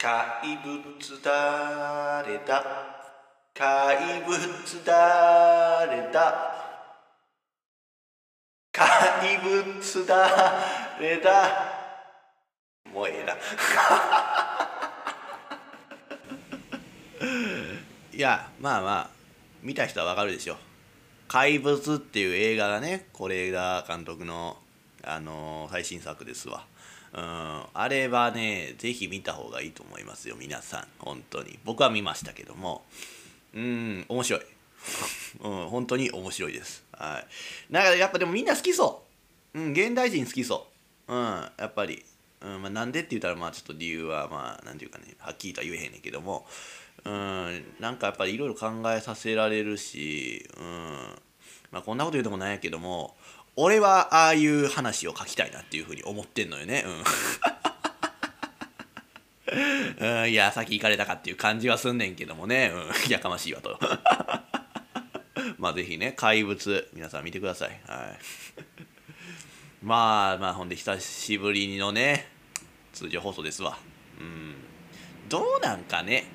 怪物だれだ？怪物だれだ？怪物だれだ？もうええな。いやまあまあ見た人はわかるでしょ「怪物」っていう映画がね是枝監督の、あのー最新作ですわ。うんあれはねぜひ見た方がいいと思いますよ皆さん。本当に。僕は見ましたけども。うん面白い。うん本当に面白いです。はい。だからやっぱでもみんな好きそう。うん現代人好きそう。うんやっぱり。うんまあ、なんでって言ったらまあちょっと理由はまあなんていうかねはっきりとは言えへんねんけども。うんなんかやっぱりいろいろ考えさせられるしうんまあこんなこと言うてもなんやけども俺はああいう話を書きたいなっていうふうに思ってんのよね。うん、うん、いや先行かれたかっていう感じはすんねんけどもね、うん、やかましいわと。まあぜひね怪物皆さん見てください。はい。まあまあほんで久しぶりのね通常放送ですわ。うん。どうなんかね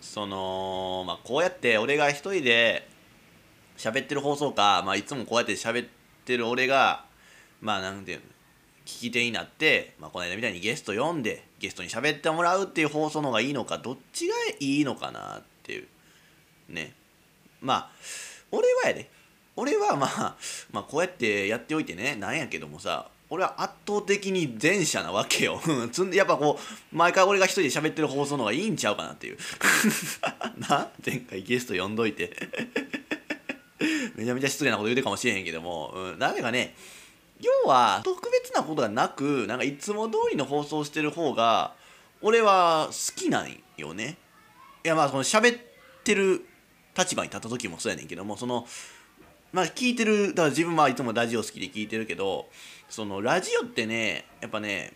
そのまあこうやって俺が一人で喋ってる放送か、まあ、いつもこうやって喋ってる俺がまあなんていうの聞き手になって、まあ、この間みたいにゲスト読んでゲストに喋ってもらうっていう放送の方がいいのかどっちがいいのかなっていう。ね。まあ俺はやで。俺はまあ、まあこうやってやっておいてねなんやけどもさ俺は圧倒的に前者なわけよ。つんでやっぱこう毎回俺が一人で喋ってる放送の方がいいんちゃうかなっていう。な前回ゲスト呼んどいて。めちゃめちゃ失礼なこと言うてるかもしれへんけども、うん、なぜかね要は特別なことがなくなんかいつも通りの放送してる方が俺は好きなんよね。いやまあその喋ってる立場に立った時もそうやねんけどもそのまあ聞いてるだから自分はいつもラジオ好きで聞いてるけどそのラジオってねやっぱね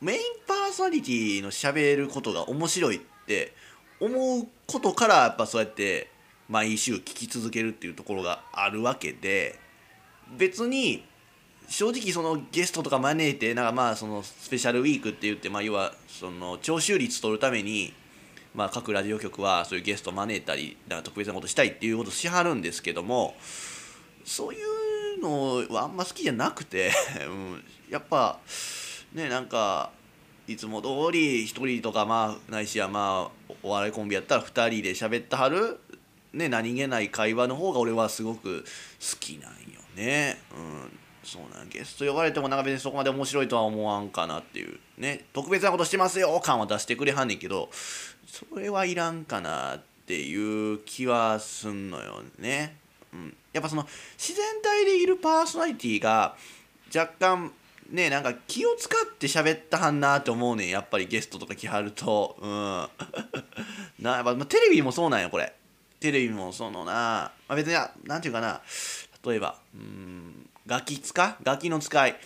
メインパーソナリティの喋ることが面白いって思うことからやっぱそうやって毎週聞き続けるっていうところがあるわけで別に正直そのゲストとか招いてなんかまあそのスペシャルウィークって言ってまあ要はその聴取率取るためにまあ各ラジオ局はそういうゲスト招いたりなんか特別なことしたいっていうことしはるんですけどもそういうのはあんま好きじゃなくて、うん、やっぱねなんかいつも通り1人とかまあないしはまあお笑いコンビやったら2人で喋ってはる、ね、何気ない会話の方が俺はすごく好きなんよね。うん。そうなん。ゲスト呼ばれてもなんか別にそこまで面白いとは思わんかなっていうね。特別なことしてますよ感は出してくれはんねんけどそれはいらんかなっていう気はすんのよね。うん、やっぱその自然体でいるパーソナリティが若干ねなんか気を使って喋ったはんなって思うねん。やっぱりゲストとか来はると。うん。なやっぱまテレビもそうなんよこれ。テレビもそのな、まあ、別になんていうかな。例えばうんガキ使ガキの使い。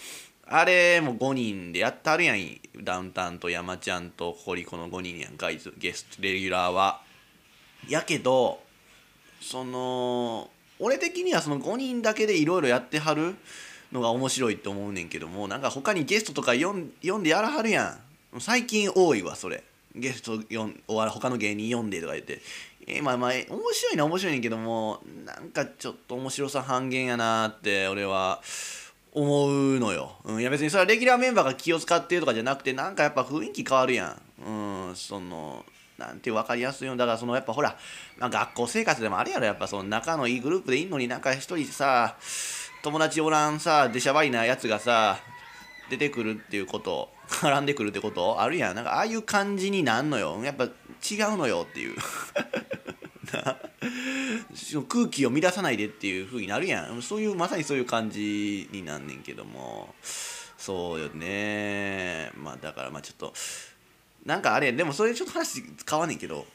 あれも5人でやってはるやん。ダウンタウンと山ちゃんと堀この5人やんかいつ。ゲストレギュラーは。やけどその俺的にはその5人だけでいろいろやってはるのが面白いと思うねんけどもなんか他にゲストとか読んでやらはるやん。最近多いわそれ。ゲスト読んお他の芸人読んでとか言って。えーまあまあ面白いのは面白いねんけどもなんかちょっと面白さ半減やなって俺は思うのよ、うん、いや別にそれはレギュラーメンバーが気を使ってるとかじゃなくてなんかやっぱ雰囲気変わるやん。うんそのなんて分かりやすいよだからそのやっぱほら、まあ、学校生活でもあるやろ。やっぱその仲のいいグループでいんのになんか一人さ友達おらんさ出しゃばりなやつがさ出てくるっていうこと絡んでくるってことあるやん。なんかああいう感じになんのよ。やっぱ違うのよっていう。空気を乱さないでっていう風になるやん。そういうまさにそういう感じになんねんけども。そうよね。まあだからまあちょっとなんかあれでもそれちょっと話変わんねんけど。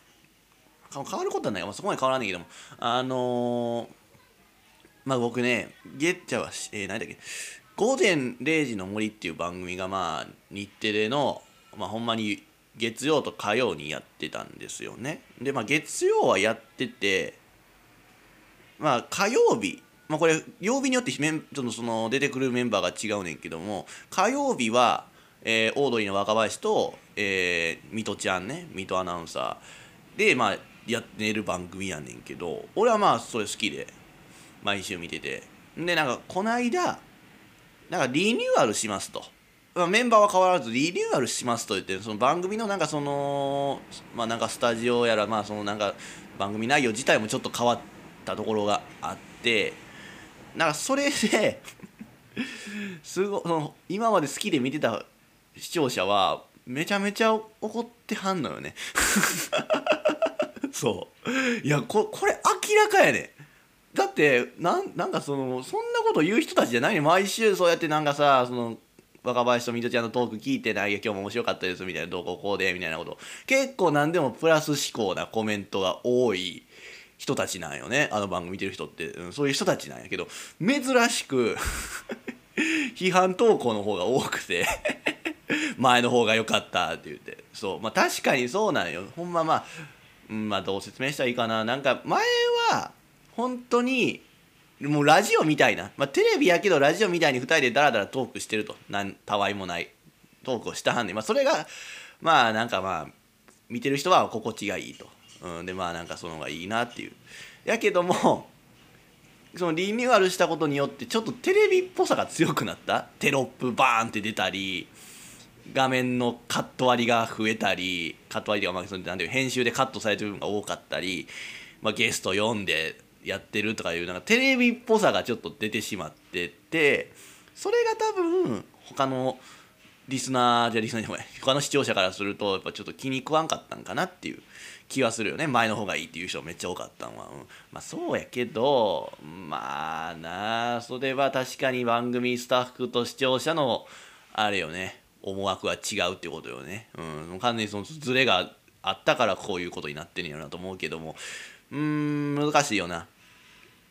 変わることはない。まあそこまで変わらんねんけども。あのーまあ僕ねゲッチャは、えー、何だっけ？午前0時の森っていう番組がまあ日テレのまあほんまに月曜と火曜にやってたんですよね。でまあ月曜はやっててまあ火曜日まあこれ曜日によってメンちょっとその出てくるメンバーが違うねんけども火曜日は、えーオードリーの若林と、ええー、水戸ちゃんね水戸アナウンサー。でまあやってる番組やねんけど俺はまあそれ好きで毎週見てて。でなんかこの間なんかリニューアルしますと。ま、メンバーは変わらずリニューアルしますと言ってその番組のなんかそのまあなんかスタジオやらまあそのなんか番組内容自体もちょっと変わったところがあってなんかそれですごその今まで好きで見てた視聴者はめちゃめちゃ怒ってはんのよね。そう。いやここれ明らかやね。だってなんなんかそのそんなこと言う人たちじゃない毎週そうやってなんかさその若林と水戸ちゃんのトーク聞いてない今日も面白かったですみたいなどうこうこうでみたいなこと。結構何でもプラス思考なコメントが多い人たちなんよね。あの番組見てる人って、うん、そういう人たちなんやけど。珍しく 批判投稿の方が多くて。前の方が良かったって言って。そう。まあ確かにそうなんよ。ほんままあ、うん、まあどう説明したらいいかな。なんか前は本当にもうラジオみたいな、まあ、テレビやけどラジオみたいに2人でダラダラトークしてると。なんたわいもない。トークをしたはんねん、まあ、それがまあなんかまあ見てる人は心地がいいと、うん、でまあなんかその方がいいなっていう。やけどもそのリニューアルしたことによってちょっとテレビっぽさが強くなった。テロップバーンって出たり画面のカット割りが増えたりカット割りがまあそのなんていう編集でカットされてる部分が多かったり、まあ、ゲスト読んでやってるとかいうなんかテレビっぽさがちょっと出てしまっててそれが多分他のリスナーじゃリスナーじゃない他の視聴者からするとやっぱちょっと気に食わんかったんかなっていう気はするよね。前の方がいいっていう人めっちゃ多かったんは、うん、まあそうやけどまあなあそれは確かに番組スタッフと視聴者のあれよね。思惑は違うってことよね。うん。完全にそのズレがあったからこういうことになってるんやろなと思うけども。うん難しいよな。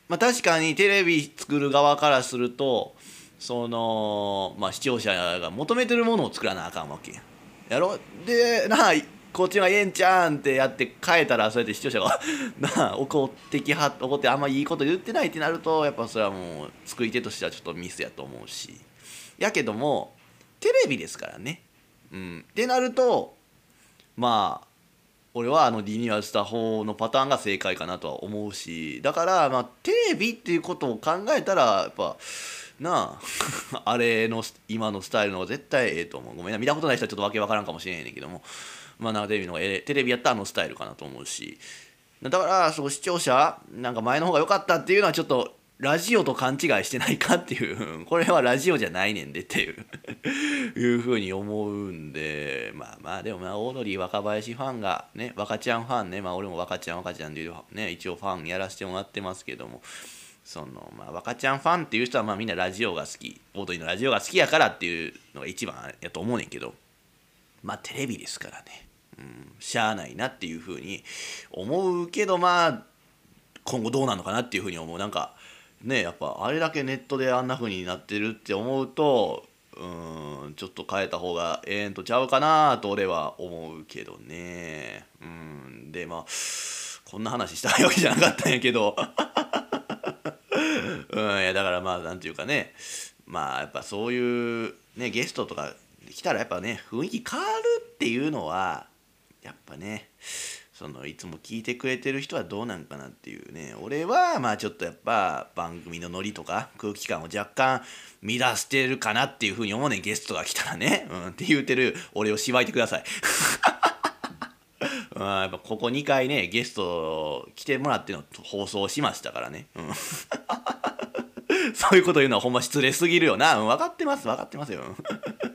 まあ、確かにテレビ作る側からするとその、まあ、視聴者が求めてるものを作らなあかんわけや。やろ？でなあこっちがええんちゃうんってやって変えたらそうやって視聴者が なあ怒ってきは怒ってあんまいいこと言ってないってなるとやっぱそれはもう作り手としてはちょっとミスやと思うしやけどもテレビですからね。うん、ってなるとまあ俺はあのリニューアルした方のパターンが正解かなとは思うしだからまあテレビっていうことを考えたらやっぱなあ あれの今のスタイルの方が絶対ええと思う。ごめんな見たことない人はちょっとわけわからんかもしれんねんけども。まあなんかテレビの方がええテレビやったらあのスタイルかなと思うし。だからそう視聴者なんか前の方が良かったっていうのはちょっとラジオと勘違いしてないかっていう。これはラジオじゃないねんでっていう。いうふうに思うんで。まあまあでもまあオードリー若林ファンがね若ちゃんファンね。まあ俺も若ちゃん若ちゃんでいうね一応ファンやらせてもらってますけども。そのまあ若ちゃんファンっていう人はまあみんなラジオが好き。オードリーのラジオが好きやからっていうのが一番やと思うねんけど。まあテレビですからね。うん。しゃあないなっていうふうに思うけどまあ今後どうなのかなっていうふうに思う。なんかねやっぱあれだけネットであんな風になってるって思うとうんちょっと変えた方がええんとちゃうかなと俺は思うけどね。うんでまあこんな話したいわけじゃなかったんやけど。うんいやだからまあなんていうかね。まあやっぱそういうねゲストとか来たらやっぱね雰囲気変わるっていうのはやっぱねそのいつも聞いてくれてる人はどうなんかなっていうね。俺はまあちょっとやっぱ番組のノリとか空気感を若干乱してるかなっていうふうに思うね。ゲストが来たらね、うん、って言うてる俺をしばいてください。うん、やっぱここ2回ねゲスト来てもらっての放送しましたからね、うん、そういうこと言うのはほんま失礼すぎるよな、うん、分かってます。分かってますよ。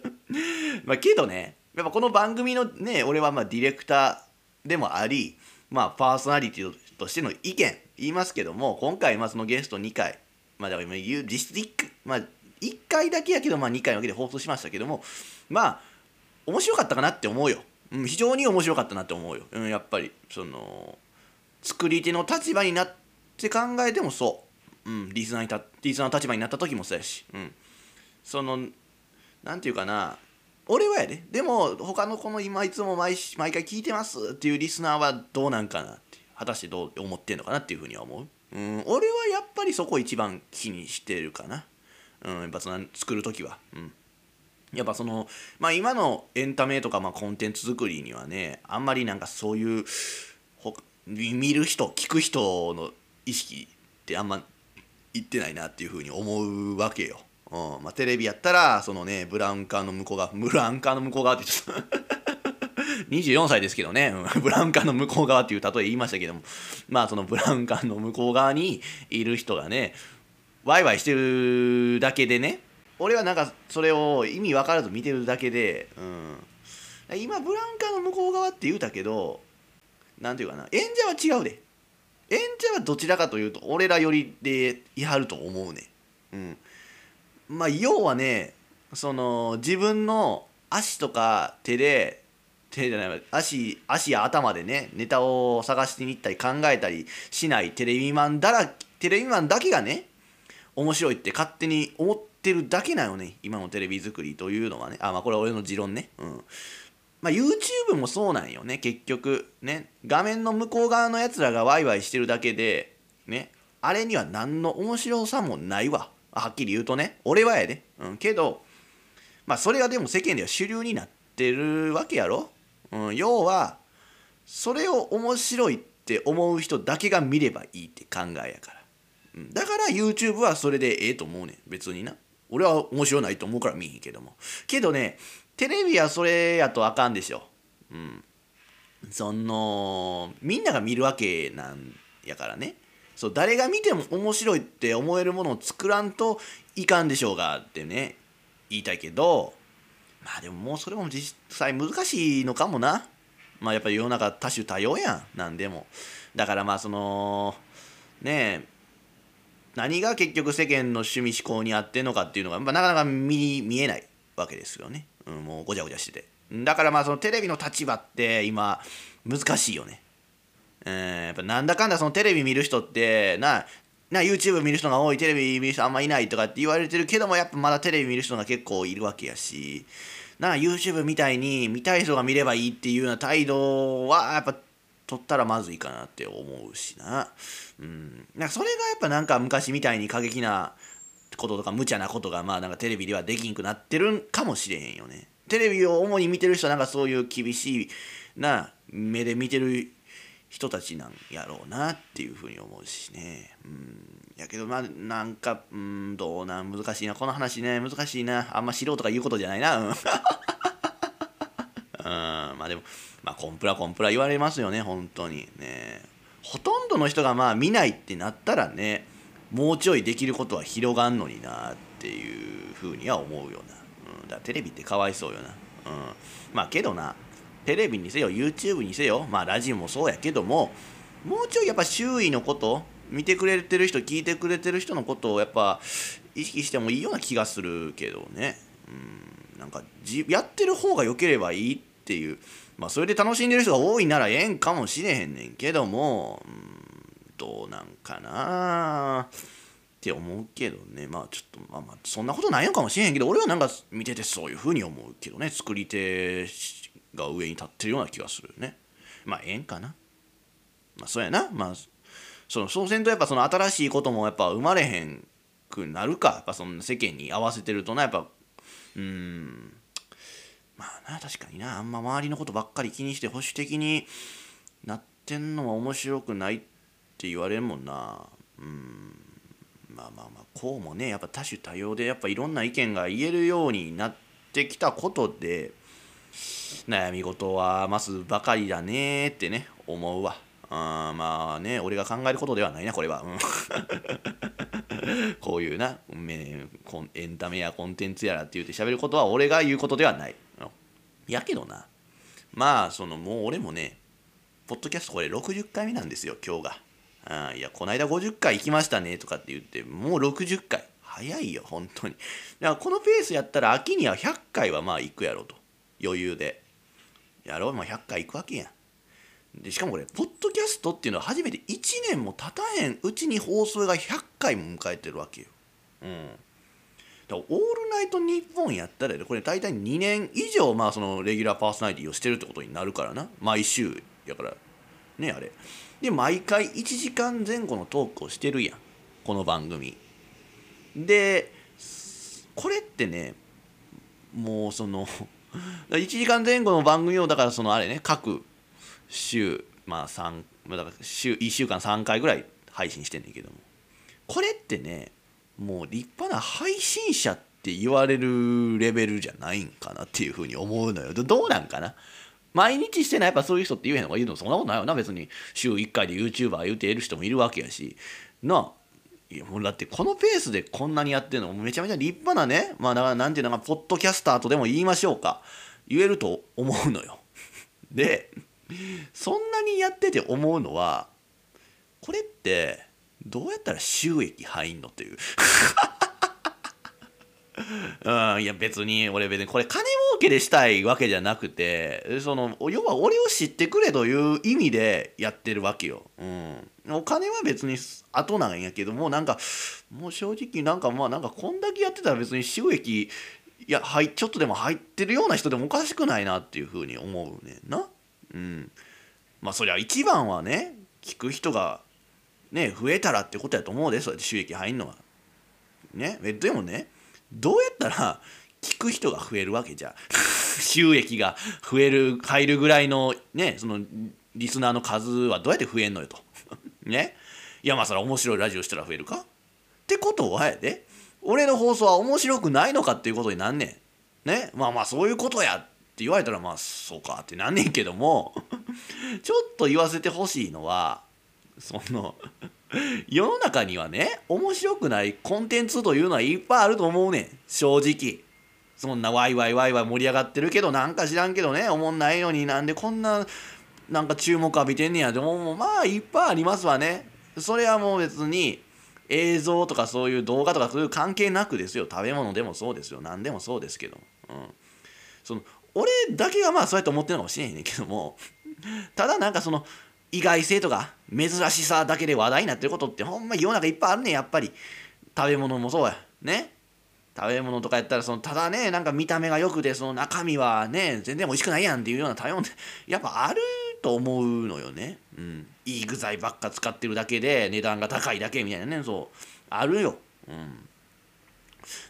まあけどねやっぱこの番組のね俺はまあディレクターでもあり、まあ、パーソナリティとしての意見言いますけども今回まあそのゲスト2回まあだから今言う実質 1, まあ、1回だけやけどまあ2回分けで放送しましたけどもまあ面白かったかなって思うよ、うん、非常に面白かったなって思うよ、うん、やっぱりその作り手の立場になって考えてもそう、うん、リスナーにたリスナーの立場になった時もそうやし、うん、そのなんていうかな俺はやで。でも他のこの今いつも毎毎回聞いてます？っていうリスナーはどうなんかなって。果たしてどう思ってんのかなっていうふうには思う。うん俺はやっぱりそこ一番気にしてるかな。うんやっぱその作る時は。うん。やっぱその、まあ、今のエンタメとかまあコンテンツ作りにはねあんまりなんかそういう見る人聞く人の意識ってあんまいってないなっていうふうに思うわけよ。うん。まあ、テレビやったらそのねブラウン管の向こう側ブラウン管の向こう側ってちょっと24 歳ですけどね、ブラウン管の向こう側っていう例え言いましたけども。まあそのブラウン管の向こう側にいる人がねワイワイしてるだけでね俺はなんかそれを意味分からず見てるだけで、うん、今ブラウン管の向こう側って言うたけどなんていうかな。演者は違うで。演者はどちらかというと俺ら寄りでいはると思うね。うん。まあ要はねその自分の足とか手で手じゃない足足や頭でねネタを探しに行ったり考えたりしないテレビマンだらテレビマンだけがね面白いって勝手に思ってるだけなのね今のテレビ作りというのはね。あまあこれは俺の持論ね。うん。まあ YouTube もそうなんよね結局ね。画面の向こう側のやつらがワイワイしてるだけでね。あれには何の面白さもないわ。はっきり言うとね俺はやで、うん、けどまあそれがでも世間では主流になってるわけやろ、うん、要はそれを面白いって思う人だけが見ればいいって考えやから。だから YouTube はそれでええと思うねん。別にな。俺は面白ないと思うから見えへんけども。けどねテレビはそれやとあかんでしょ。うん。そのみんなが見るわけなんやからね。そう誰が見ても面白いって思えるものを作らんといかんでしょうがってね言いたいけどまあでももうそれも実際難しいのかもな。まあやっぱり世の中多種多様やん。なんでも。だからまあそのねえ何が結局世間の趣味思考に合ってんのかっていうのが、まあ、なかなか見見えないわけですよね、うん、もうごちゃごちゃしてて。だからまあそのテレビの立場って今難しいよね、えー、やっぱなんだかんだそのテレビ見る人ってなな YouTube 見る人が多いテレビ見る人あんまいないとかって言われてるけどもやっぱまだテレビ見る人が結構いるわけやしな YouTube みたいに見たい人が見ればいいっていうような態度はやっぱ取ったらまずいかなって思うしな。うん。なんかそれがやっぱなんか昔みたいに過激なこととか無茶なことがまあなんかテレビではできんくなってるんかもしれへんよね。テレビを主に見てる人はなんかそういう厳しいな目で見てる人たちなんやろうなっていうふうに思うしね。うん。やけどまあなんか、うん、どうなん？難しいな。この話ね、難しいな。あんま素人が言うことじゃないな。うん。うんまあでも、まあ、コンプラコンプラ言われますよね本当にねほとんどの人がまあ見ないってなったらねもうちょいできることは広がんのになっていうふうには思うよな、うん、だからテレビってかわいそうよな、うん、まあけどなテレビにせよ YouTube にせよまあラジオもそうやけどももうちょいやっぱ周囲のこと見てくれてる人聞いてくれてる人のことをやっぱ意識してもいいような気がするけどね。うんなんかじやってる方が良ければいいっていう。まあそれで楽しんでる人が多いならええんかもしれへんねんけども、うん、どうなんかなって思うけどね。まあちょっとまあまあそんなことないのかもしれへんけど俺はなんか見ててそういうふうに思うけどね。作り手が上に立ってるような気がするね。まあええんかな。まあそうやな。まあそのそうせんとやっぱその新しいこともやっぱ生まれへんくなるか。やっぱその世間に合わせてるとな。やっぱうん。まあな確かにな。あんま周りのことばっかり気にして保守的になってんのは面白くないって言われるもんな。うん。まあまあまあこうもねやっぱ多種多様でやっぱいろんな意見が言えるようになってきたことで悩み事は増すばかりだねってね思うわあまあね俺が考えることではないなこれは、うん こういうな、エンタメやコンテンツやらって言うて喋ることは俺が言うことではない。やけどな、まあ、そのもう俺もね、ポッドキャストこれ60回目なんですよ、今日が。あいや、この間50回行きましたねとかって言って、もう60回。早いよ、本当に。だからこのペースやったら秋には100回はまあ行くやろと。余裕で。やろう、まあ、100回行くわけやん。でしかもこれ、ポッドキャストっていうのは初めて1年も経たへんうちに放送が100回も迎えてるわけよ。うん。だオールナイトニッポンやったらこれ大体2年以上まあそのレギュラーパーソナリティをしてるってことになるからな毎週やからねあれで毎回1時間前後のトークをしてるやんこの番組でこれってねもうその1時間前後の番組をだからそのあれね各週まあ3だから週1週間3回ぐらい配信してんねんけども。これってねもう立派な配信者って言われるレベルじゃないんかなっていうふうに思うのよ。どうなんかな？毎日してないやっぱそういう人って言えへんのか。言うのそんなことないよな。別に週1回で YouTuber 言うてる人もいるわけやし。なあいやもうだってこのペースでこんなにやってるのめちゃめちゃ立派なねまあだからなんていうのかポッドキャスターとでも言いましょうか。言えると思うのよ。でそんなにやってて思うのはこれってどうやったら収益入んのっていう。うんいや別に俺別にこれ金儲けでしたいわけじゃなくてその要は俺を知ってくれという意味でやってるわけよ。うん、お金は別に後なんやけどもなんかもう正直なんかまあなんかこんだけやってたら別に収益いやはいちょっとでも入ってるような人でもおかしくないなっていうふうに思うねんな。うん、まあそりゃ一番はね聞く人がね増えたらってことやと思うでそうやって収益入んのは。ねでもねどうやったら聞く人が増えるわけじゃ 収益が増える入るぐらいのねそのリスナーの数はどうやって増えんのよとね。いやまあそれ面白いラジオしたら増えるか？ってことはやで。俺の放送は面白くないのかっていうことになんねん。ね。まあまあそういうことやって言われたらまあそうかってなんねんけども。ちょっと言わせてほしいのはその世の中にはね面白くないコンテンツというのはいっぱいあると思うねん。正直。そんなワイワイワイワイ盛り上がってるけどなんか知らんけどねおもんないのになんでこんななんか注目浴びてんねやでもまあいっぱいありますわね。それはもう別に映像とかそういう動画とかそういう関係なくですよ。食べ物でもそうですよ。何でもそうですけど、うん、その俺だけがまあそうやって思ってるのかもしれへんねんけども。ただなんかその意外性とか珍しさだけで話題になってることってほんま世の中いっぱいあるねやっぱり。食べ物もそうや。ね。食べ物とかやったらそのただねなんか見た目が良くてその中身はね全然美味しくないやんっていうような食べ物ってやっぱあると思うのよね、うん、いい具材ばっか使ってるだけで値段が高いだけみたいなね。そう。あるよ、うん、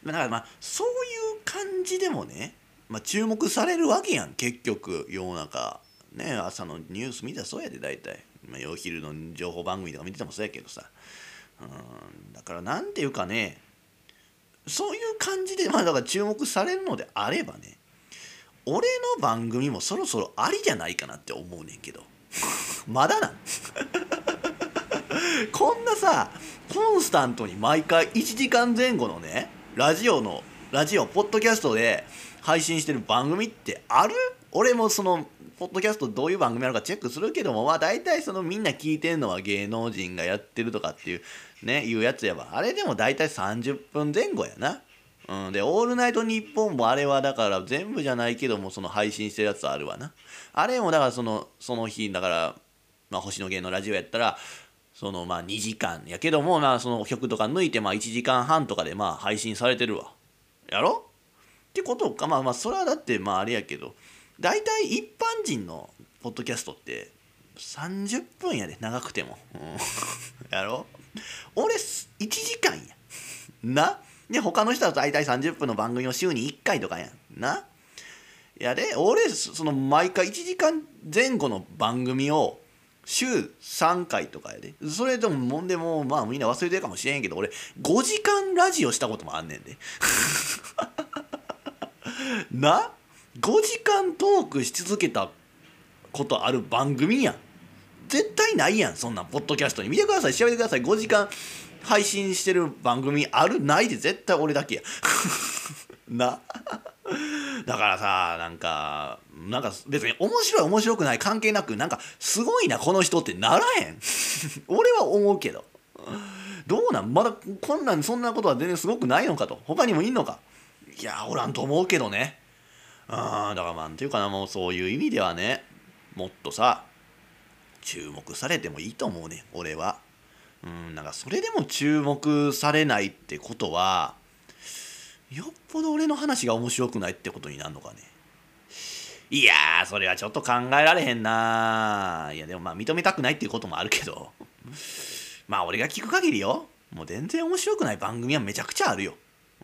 だからまあそういう感じでもね、まあ、注目されるわけやん。結局世の中。ね朝のニュース見たらそうやで大体、まあ、お昼の情報番組とか見ててもそうやけどさ。うん。だからなんていうかねそういう感じでまあだから注目されるのであればね俺の番組もそろそろありじゃないかなって思うねんけど。まだな。ん こんなさコンスタントに毎回1時間前後のねラジオのラジオポッドキャストで配信してる番組ってある？俺もそのポッドキャストどういう番組あるかチェックするけどもまあ大体そのみんな聞いてんのは芸能人がやってるとかっていうねいうやつやばあれでも大体30分前後やな。うん、で「オールナイトニッポン」もあれはだから全部じゃないけどもその配信してるやつあるわな。あれもだからそのその日だから、まあ、星野源のラジオやったらそのまあ2時間やけどもまあその曲とか抜いてまあ1時間半とかでまあ配信されてるわ。やろ？ってことか。まあまあそれはだってまああれやけど大体一般人のポッドキャストって30分やで。長くても、うん、やろ？俺1時間や。な？で他の人は大体30分の番組を週に1回とかやんな。いやで俺その毎回1時間前後の番組を週3回とかやで。それでももんでもまあみんな忘れてるかもしれんけど俺5時間ラジオしたこともあんねんで。な？5時間トークし続けたことある番組やん。絶対ないやんそんなポッドキャストに見てください調べてください。5時間配信してる番組あるないで絶対俺だけや。な。だからさなんかなんか別に面白い面白くない関係なくなんかすごいなこの人ってならへん。俺は思うけど。どうなん？まだこんなんそんなことは全然すごくないのかと。他にもいんのか？いやおらんと思うけどね。あだからまあっていうかなもうそういう意味ではねもっとさ注目されてもいいと思うね俺は。うんなんかそれでも注目されないってことはよっぽど俺の話が面白くないってことになるのかね。いやーそれはちょっと考えられへんないやでもまあ認めたくないっていうこともあるけどまあ俺が聞く限りよもう全然面白くない番組はめちゃくちゃあるよ。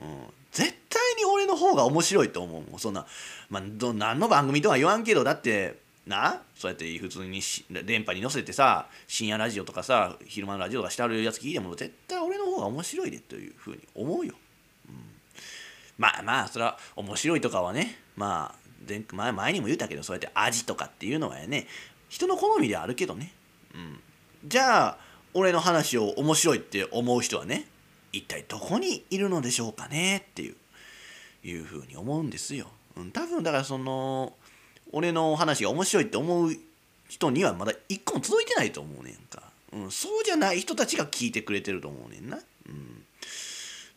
うん、絶対に俺の方が面白いと思うもんそんな、まあ、ど何の番組とは言わんけどだってな？そうやって普通に電波に乗せてさ深夜ラジオとかさ昼間のラジオとかしてあるやつ聞いても絶対俺の方が面白いでというふうに思うよ、うん、まあまあそれは面白いとかはねまあ前前にも言ったけどそうやって味とかっていうのはね人の好みであるけどね、うん、じゃあ俺の話を面白いって思う人はね一体どこにいるのでしょうかねっていういうふうに思うんですよ。うん、多分だからその俺の話が面白いって思う人にはまだ一個も届いてないと思うねんか、うん、そうじゃない人たちが聞いてくれてると思うねんな、うん、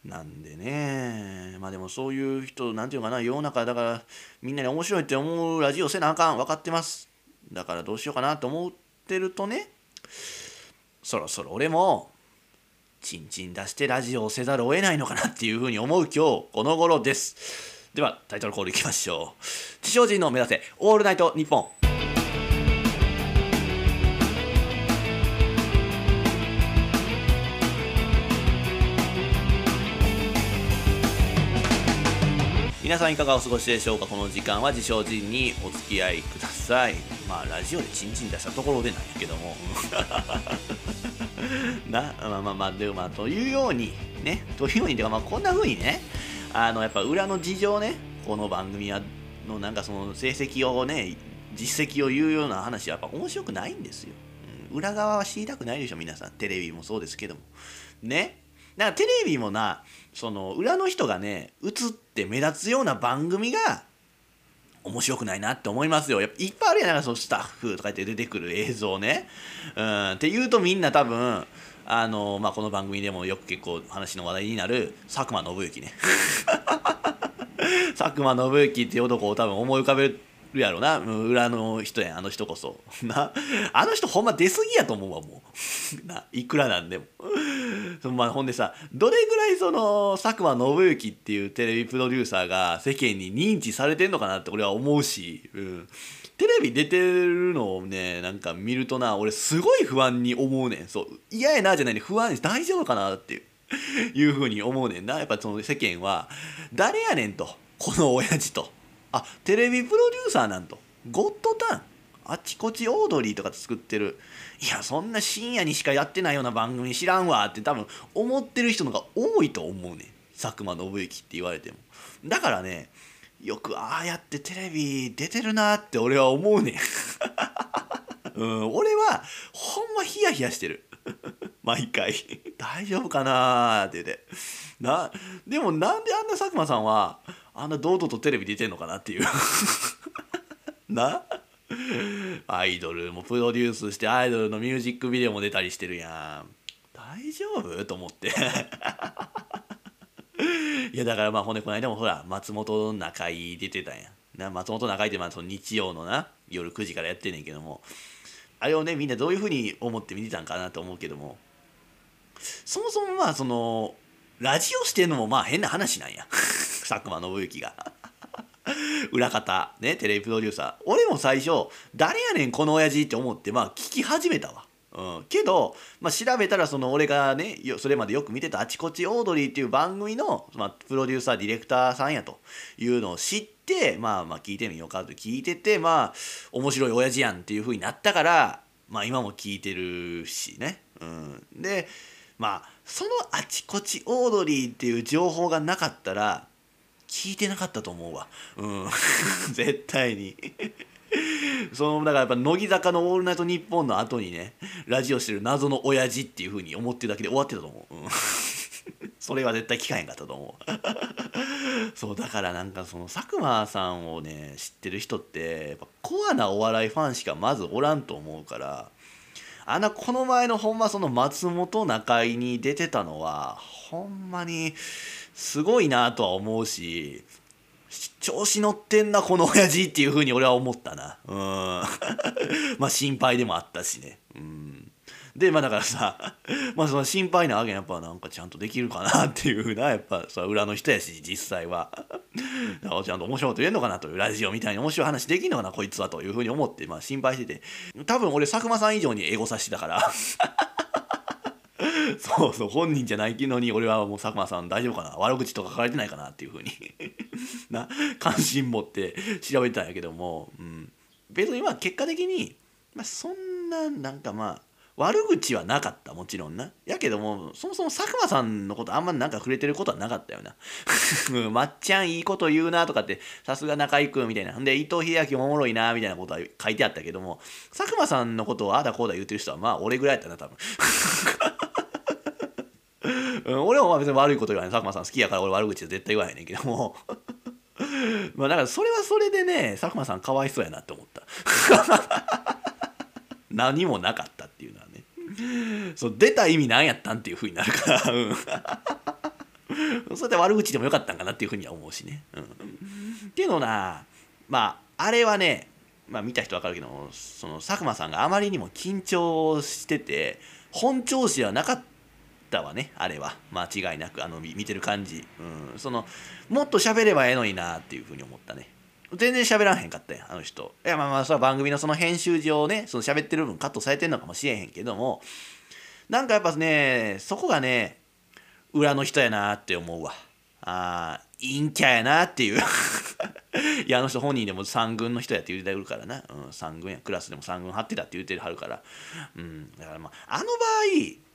なんでね。まあでもそういう人なんていうかな。世の中だからみんなに面白いって思うラジオせなあかん。分かってます。だからどうしようかなと思ってるとね。そろそろ俺もチンチン出してラジオをせざるを得ないのかなっていうふうに思う今日この頃です。ではタイトルコールいきましょう。地上人の目指せオールナイトニッポン。皆さんいかがお過ごしでしょうか？この時間は自称人にお付き合いください。まあラジオでチンチン出したところでなんやけども。なまあまあまあでもまあというようにね。というようにではまあこんな風にね。あのやっぱ裏の事情ね。この番組はのなんかその成績をね実績を言うような話はやっぱ面白くないんですよ、うん、裏側は知りたくないでしょ皆さん。テレビもそうですけども。ね。だからテレビもなその裏の人がね映って目立つような番組が面白くないなって思いますよ。やっぱいっぱいあるやん、そのスタッフとか言って出てくる映像ね。うん、って言うとみんな多分、あの、まあ、この番組でもよく結構話の話題になる佐久間信行ね。佐久間信行っていう男を多分思い浮かべるやろな。裏の人やんあの人こそ。なあの人ほんま出過ぎやと思うわもう。ないくらなんでも。まあ、ほんでさどれぐらいその佐久間信行っていうテレビプロデューサーが世間に認知されてんのかなって俺は思うし、うん、テレビ出てるのをねなんか見るとな俺すごい不安に思うねん。そう嫌やなじゃないに不安大丈夫かなっていう いうふうに思うねんな。やっぱその世間は誰やねんと。この親父と。あテレビプロデューサーなんと。ゴッドタン。あちこちオードリーとか作ってる。いやそんな深夜にしかやってないような番組知らんわって多分思ってる人のが多いと思うねん。佐久間信行って言われても。だからねよくああやってテレビ出てるなって俺は思うねん。うん俺はほんまヒヤヒヤしてる。毎回。大丈夫かなって言って。なでもなんであんな佐久間さんはあんな堂々とテレビ出てんのかなっていう。な。アイドルもプロデュースしてアイドルのミュージックビデオも出たりしてるやん。大丈夫？と思って。いやだからまあほんでこの間もほら松本中居出てたんや。な松本中居ってまあその日曜のな夜9時からやってんねんけども。あれをねみんなどういうふうに思って見てたんかなと思うけども。そもそもまあそのラジオしてんのもまあ変な話なんや。佐久間信行が。裏方ねテレビプロデューサー。俺も最初誰やねんこの親父って思ってまあ聞き始めたわ。うん、けど、まあ、調べたらその俺がねそれまでよく見てた「あちこちオードリー」っていう番組の、まあ、プロデューサーディレクターさんやというのを知ってまあまあ聞いてみようかと聞いててまあ面白い親父やんっていう風になったからまあ今も聞いてるしね。うん、でまあその「あちこちオードリー」っていう情報がなかったら聞いてなかったと思うわ。うん。絶対に。そのだからやっぱ乃木坂の「オールナイトニッポン」の後にねラジオしてる謎の親父っていうふうに思ってるだけで終わってたと思う、うん、それは絶対聞かへんかったと思う。そうだからなんかその佐久間さんをね知ってる人ってやっぱコアなお笑いファンしかまずおらんと思うからあのこの前のほんまその松本中居に出てたのはほんまにすごいなとは思うし調子乗ってんなこの親父っていうふうに俺は思ったな。うん。まあ心配でもあったしね。うん。でまあだからさ まあその心配なわけやっぱなんかちゃんとできるかなっていうふうなやっぱさ裏の人やし実際は。だからちゃんと面白いこと言えんのかなというラジオみたいに面白い話できんのかなこいつはというふうに思ってまあ心配してて。多分俺佐久間さん以上にエゴさしてたから。そうそう本人じゃないのに俺はもう佐久間さん大丈夫かな？悪口とか書かれてないかなっていうふうに。な関心持って調べてたんやけども、うん、別にまあ結果的に、まあ、そんななんかまあ悪口はなかった。もちろんな。やけどもそもそも佐久間さんのことあんまなんか触れてることはなかったよな。まっちゃんいいこと言うなとかってさすが中居君みたいな。んで伊藤英明おもろいなみたいなことは書いてあったけども佐久間さんのことをあだこうだ言ってる人はまあ俺ぐらいやったな多分。うん、俺は別に悪いこと言わない。佐久間さん好きやから俺悪口は絶対言わへんねんけども。まあだからそれはそれでね佐久間さんかわいそうやなって思った。何もなかったっていうのはね。そう出た意味何やったんっていうふうになるから。うん。それで悪口でもよかったんかなっていうふうには思うしね、うん、っていうのなまああれはねまあ見た人分かるけどその佐久間さんがあまりにも緊張してて本調子ではなかったわねあれは。間違いなくあの見てる感じ、うん、そのもっと喋ればええのになっていうふうに思ったね。全然喋らんへんかったやんあの人。いやまあまあそれは番組のその編集上ねその喋ってる分カットされてんのかもしれへんけどもなんかやっぱねそこがね裏の人やなって思うわ。あ陰キャやなっていう。いやあの人本人でも3軍の人やって言うてるからな、うん、3軍やクラスでも3軍張ってたって言うてるはるから。うん。だからまああの場合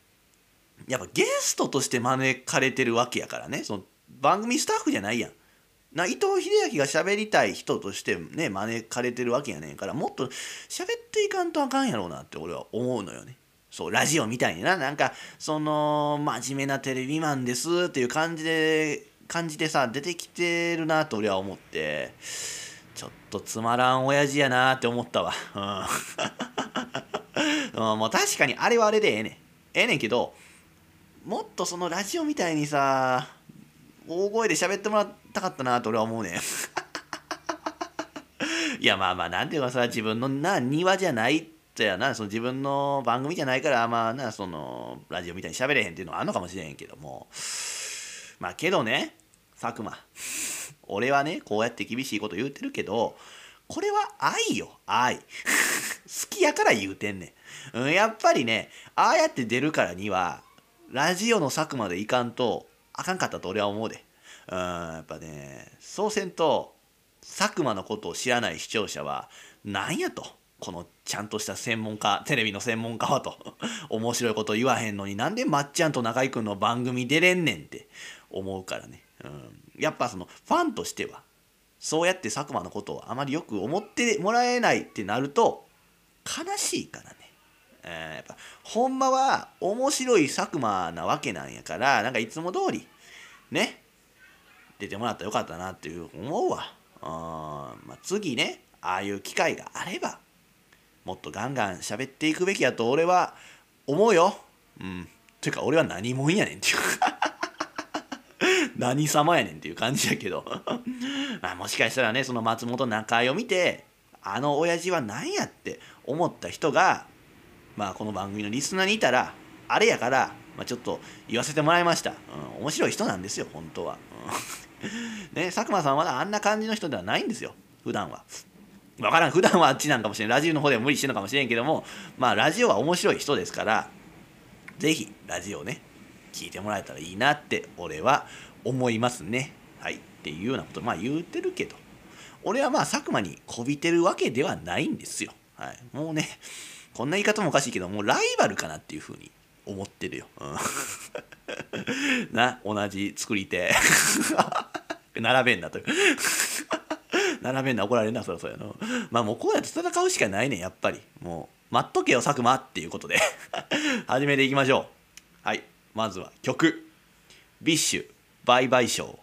やっぱゲストとして招かれてるわけやからねその番組スタッフじゃないやんな伊藤英明が喋りたい人としてね招かれてるわけやねんからもっと喋っていかんとあかんやろうなって俺は思うのよね。そうラジオみたいにななんかその真面目なテレビマンですっていう感じで感じでさ出てきてるなと俺は思ってちょっとつまらん親父やなって思ったわ。うん、も う確かにあれはあれでええねん。ええねんけどもっとそのラジオみたいにさ大声で喋ってもらったかったなと俺は思うね。いやまあまあなんていうかさ自分のな庭じゃないってやな。その自分の番組じゃないからまあなそのラジオみたいに喋れへんっていうのはあるのかもしれへんけども。まあけどね佐久間。俺はねこうやって厳しいこと言うてるけどこれは愛よ愛。好きやから言うてんね、ん、やっぱりねああやって出るからにはラジオの佐久間でいかんとあかんかったと俺は思うで。うん、やっぱね、そうせんと、佐久間のことを知らない視聴者は、なんやと。このちゃんとした専門家、テレビの専門家はと。面白いこと言わへんのになんでまっちゃんと中居君の番組出れんねんって思うからね。うん、やっぱそのファンとしては、そうやって佐久間のことをあまりよく思ってもらえないってなると、悲しいからね。えー、やっぱほんまは面白い佐久間なわけなんやからなんかいつも通りね出てもらったらよかったなっていう思うわ。あ、まあ、次ねああいう機会があればもっとガンガン喋っていくべきやと俺は思うよ。うん。というか俺は何者やねんっていう。何様やねんっていう感じやけど。まあもしかしたらねその松本中居を見てあの親父は何やって思った人がまあ、この番組のリスナーにいたらあれやから、まあ、ちょっと言わせてもらいました、うん、面白い人なんですよ本当は、うん、ね佐久間さんはまだあんな感じの人ではないんですよ普段は。分からん普段はあっちなんかもしれないラジオの方でも無理してるのかもしれんけどもまあラジオは面白い人ですから是非ラジオね聞いてもらえたらいいなって俺は思いますね。はいっていうようなことまあ言うてるけど。俺はまあ佐久間にこびてるわけではないんですよ。はい。もうねこんな言い方もおかしいけどもうライバルかなっていうふうに思ってるよ、うん、な同じ作り手。並べんなと。並べんな怒られんなそりゃそうやの。まあもうこうやって戦うしかないねんやっぱり。もう待っとけよ佐久間っていうことで。始めていきましょう。はい。まずは曲。 BiSH Bye-Bye Show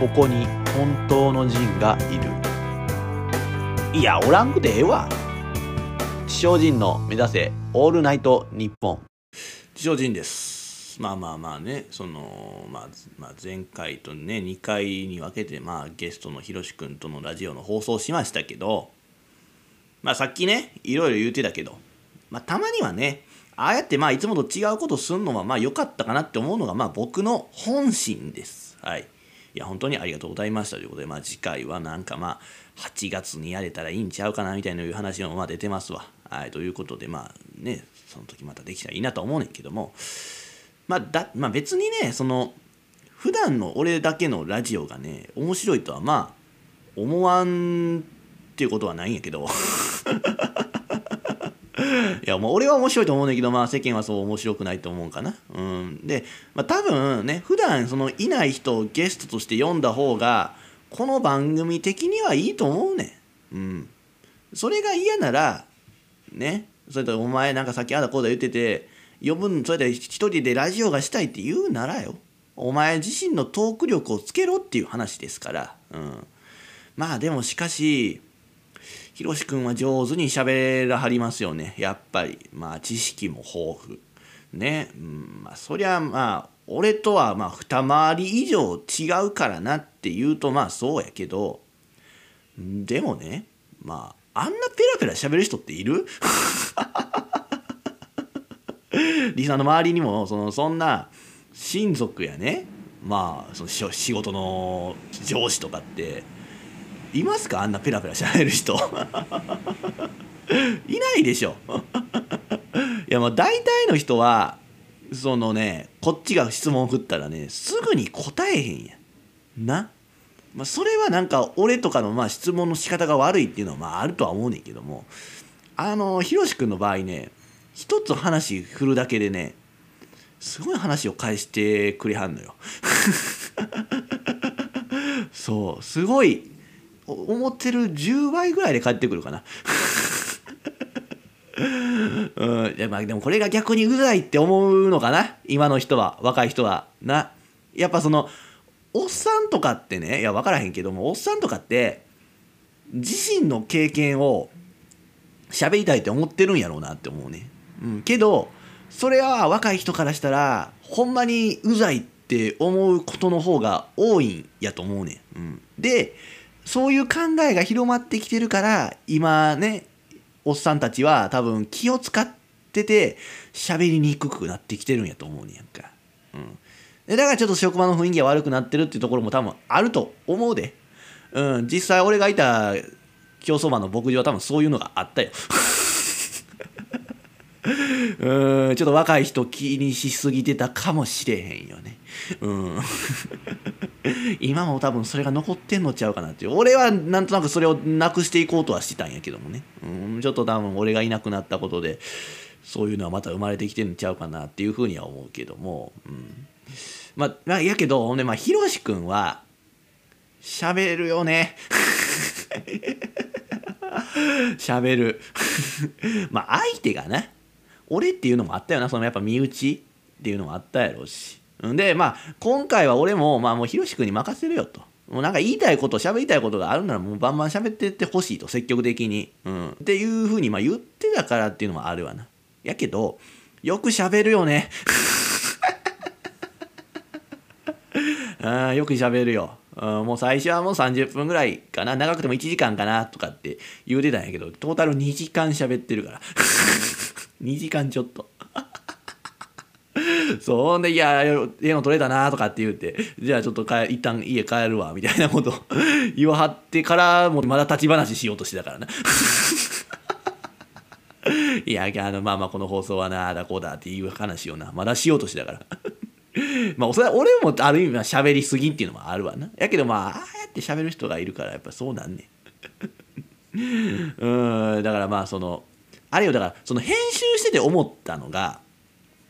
ここに本当の人がいる。いやおらんくてええわ。地上人の目指せオールナイト日本地上人です。まあまあまあねその、まあ、まあ前回とね2回に分けてまあゲストのひろしくんとのラジオの放送しましたけどまあさっきねいろいろ言うてたけどまあたまにはねああやってまあいつもと違うことすんのはまあ良かったかなって思うのがまあ僕の本心です。はい。いや本当にありがとうございましたということでまあ次回はなんかまあ8月にやれたらいいんちゃうかなみたいないう話もまあ出てますわ。はい、ということでまあねその時またできたらいいなと思うねんけどもまあだ、まあ、別にねその普段の俺だけのラジオがね面白いとはまあ思わんっていうことはないんやけど いやもう俺は面白いと思うねんだけどまあ世間はそう面白くないと思うかな。うん、で、まあ、多分ね普段そのいない人をゲストとして読んだ方がこの番組的にはいいと思うねん。うん、それが嫌ならね。それとお前なんかさっきあだこうだ言ってて呼ぶんそれで一人でラジオがしたいって言うならよ。お前自身のトーク力をつけろっていう話ですから。うん。まあでもしかしひろし君は上手に喋らはりますよね。やっぱり。まあ知識も豊富。ね。うん。まあそりゃまあ俺とはまあ二回り以上違うからなって言うとまあそうやけど。でもね。まああんなペラペラ喋る人っている？リサの周りにもそのそんな親族やねまあその仕事の上司とかっていますか？あんなペラペラ喋る人。いないでしょ。いやまあ大体の人はそのねこっちが質問を振ったらねすぐに答えへんやん。な、まあ、それはなんか俺とかのまあ質問の仕方が悪いっていうのはまああるとは思うねんけどもあのひろし君の場合ね一つ話振るだけでねすごい話を返してくれはんのよ。そうすごい思ってる10倍ぐらいで返ってくるかな。うん、まあでもこれが逆にうざいって思うのかな？今の人は若い人は。なやっぱそのおっさんとかってねいや分からへんけどもおっさんとかって自身の経験を喋りたいって思ってるんやろうなって思うね、うん、けどそれは若い人からしたらほんまにうざいって思うことの方が多いんやと思うね。ん、うん、でそういう考えが広まってきてるから今ねおっさんたちは多分気を使ってて喋りにくくなってきてるんやと思うねやんか。うん、だからちょっと職場の雰囲気が悪くなってるっていうところも多分あると思うで。うん、実際俺がいた競走馬の牧場は多分そういうのがあったよ。うんちょっと若い人気にしすぎてたかもしれへんよね。うん、今も多分それが残ってんのちゃうかなっていう俺はなんとなくそれをなくしていこうとはしてたんやけどもね、うん、ちょっと多分俺がいなくなったことでそういうのはまた生まれてきてんのちゃうかなっていうふうには思うけども、うん、まあ、まあ、やけどほんでまあひろし君は喋るよね。喋る。まあ相手がな俺っていうのもあったよな。そのやっぱ身内っていうのもあったやろうし。でまあ今回は俺もまあもうひろし君に任せるよと。もうなんか言いたいこと喋りたいことがあるならもうバンバン喋ってってほしいと。積極的に、うん、っていうふうにまあ言ってたからっていうのもあるわな。やけどよく喋るよね。あよく喋るよ、うん、もう最初はもう30分ぐらいかな。長くても1時間かなとかって言うてたんやけどトータル2時間喋ってるから。2時間ちょっと。そうほんで「いや家の取れたな」とかって言って「じゃあちょっと帰一旦家帰るわ」みたいなこと 言わはってからもうまだ立ち話しようとしてたからな。いやあのまあまあこの放送はなあだこうだっていう話をなまだしようとしてたから。まあそれ俺もある意味は喋りすぎっていうのもあるわな。やけどまあああやって喋る人がいるからやっぱそうなんねん。うんだからまあそのあれよだからその編集してて思ったのが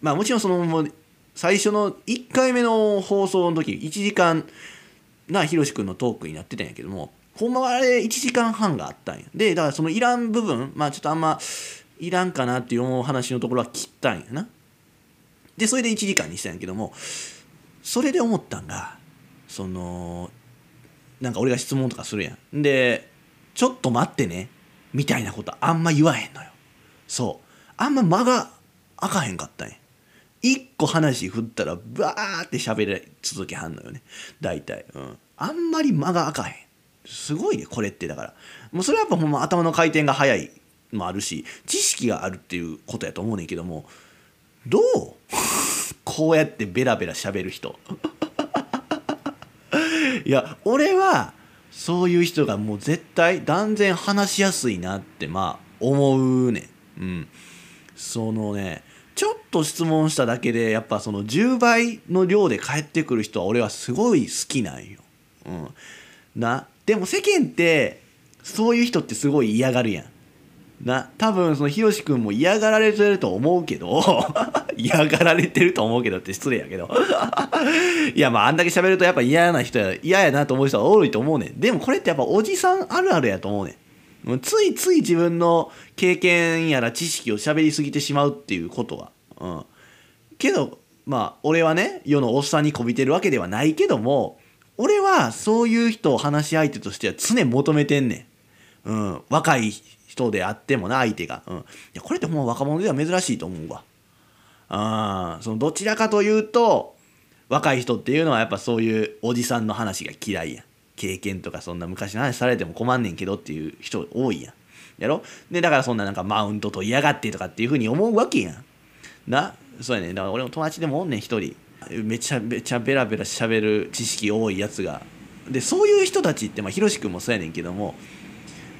まあもちろんその最初の1回目の放送の時1時間なひろし君のトークになってたんやけどもほんまはあれ1時間半があったんや。でだからそのいらん部分まあちょっとあんまいらんかなっていう思う話のところは切ったんやな。でそれで1時間にしたんやけどもそれで思ったんがそのなんか俺が質問とかするやん。でちょっと待ってねみたいなことあんま言わへんのよ。そう。あんま間が開かへんかったんや。一個話振ったらバーって喋り続けはんのよね。大体、うん、あんまり間が開かへん。すごいねこれってだから。もうそれはやっぱほんま頭の回転が速いもあるし知識があるっていうことやと思うねんけどもどう？こうやってベラベラ喋る人。いや俺はそういう人がもう絶対断然話しやすいなってまあ思うねん。うん。そのねちょっと質問しただけでやっぱその10倍の量で返ってくる人は俺はすごい好きなんよ。うん、なでも世間ってそういう人ってすごい嫌がるやん。な多分そのひろし君も嫌がられてると思うけど 嫌がられてると思うけどって失礼やけど。いやまああんだけ喋るとやっぱ嫌な人や嫌やなと思う人は多いと思うねん。でもこれってやっぱおじさんあるあるやと思うねん。ついつい自分の経験やら知識を喋りすぎてしまうっていうことは。うん。けどまあ俺はね世のおっさんにこびてるわけではないけども俺はそういう人を話し相手としては常求めてんねん、うん、若い人であってもな相手が、うん、いやこれってもう若者では珍しいと思うわ。あそのどちらかというと若い人っていうのはやっぱそういうおじさんの話が嫌いやん。経験とかそんな昔の話されても困んねんけどっていう人多いやん。やろ？でだからそんななんかマウントと嫌がってとかっていうふうに思うわけやん。な？そうやね。だから俺も友達でもおんねん一人。めちゃめちゃベラベラ喋る知識多いやつが。でそういう人たちってまあひろし君もそうやねんけども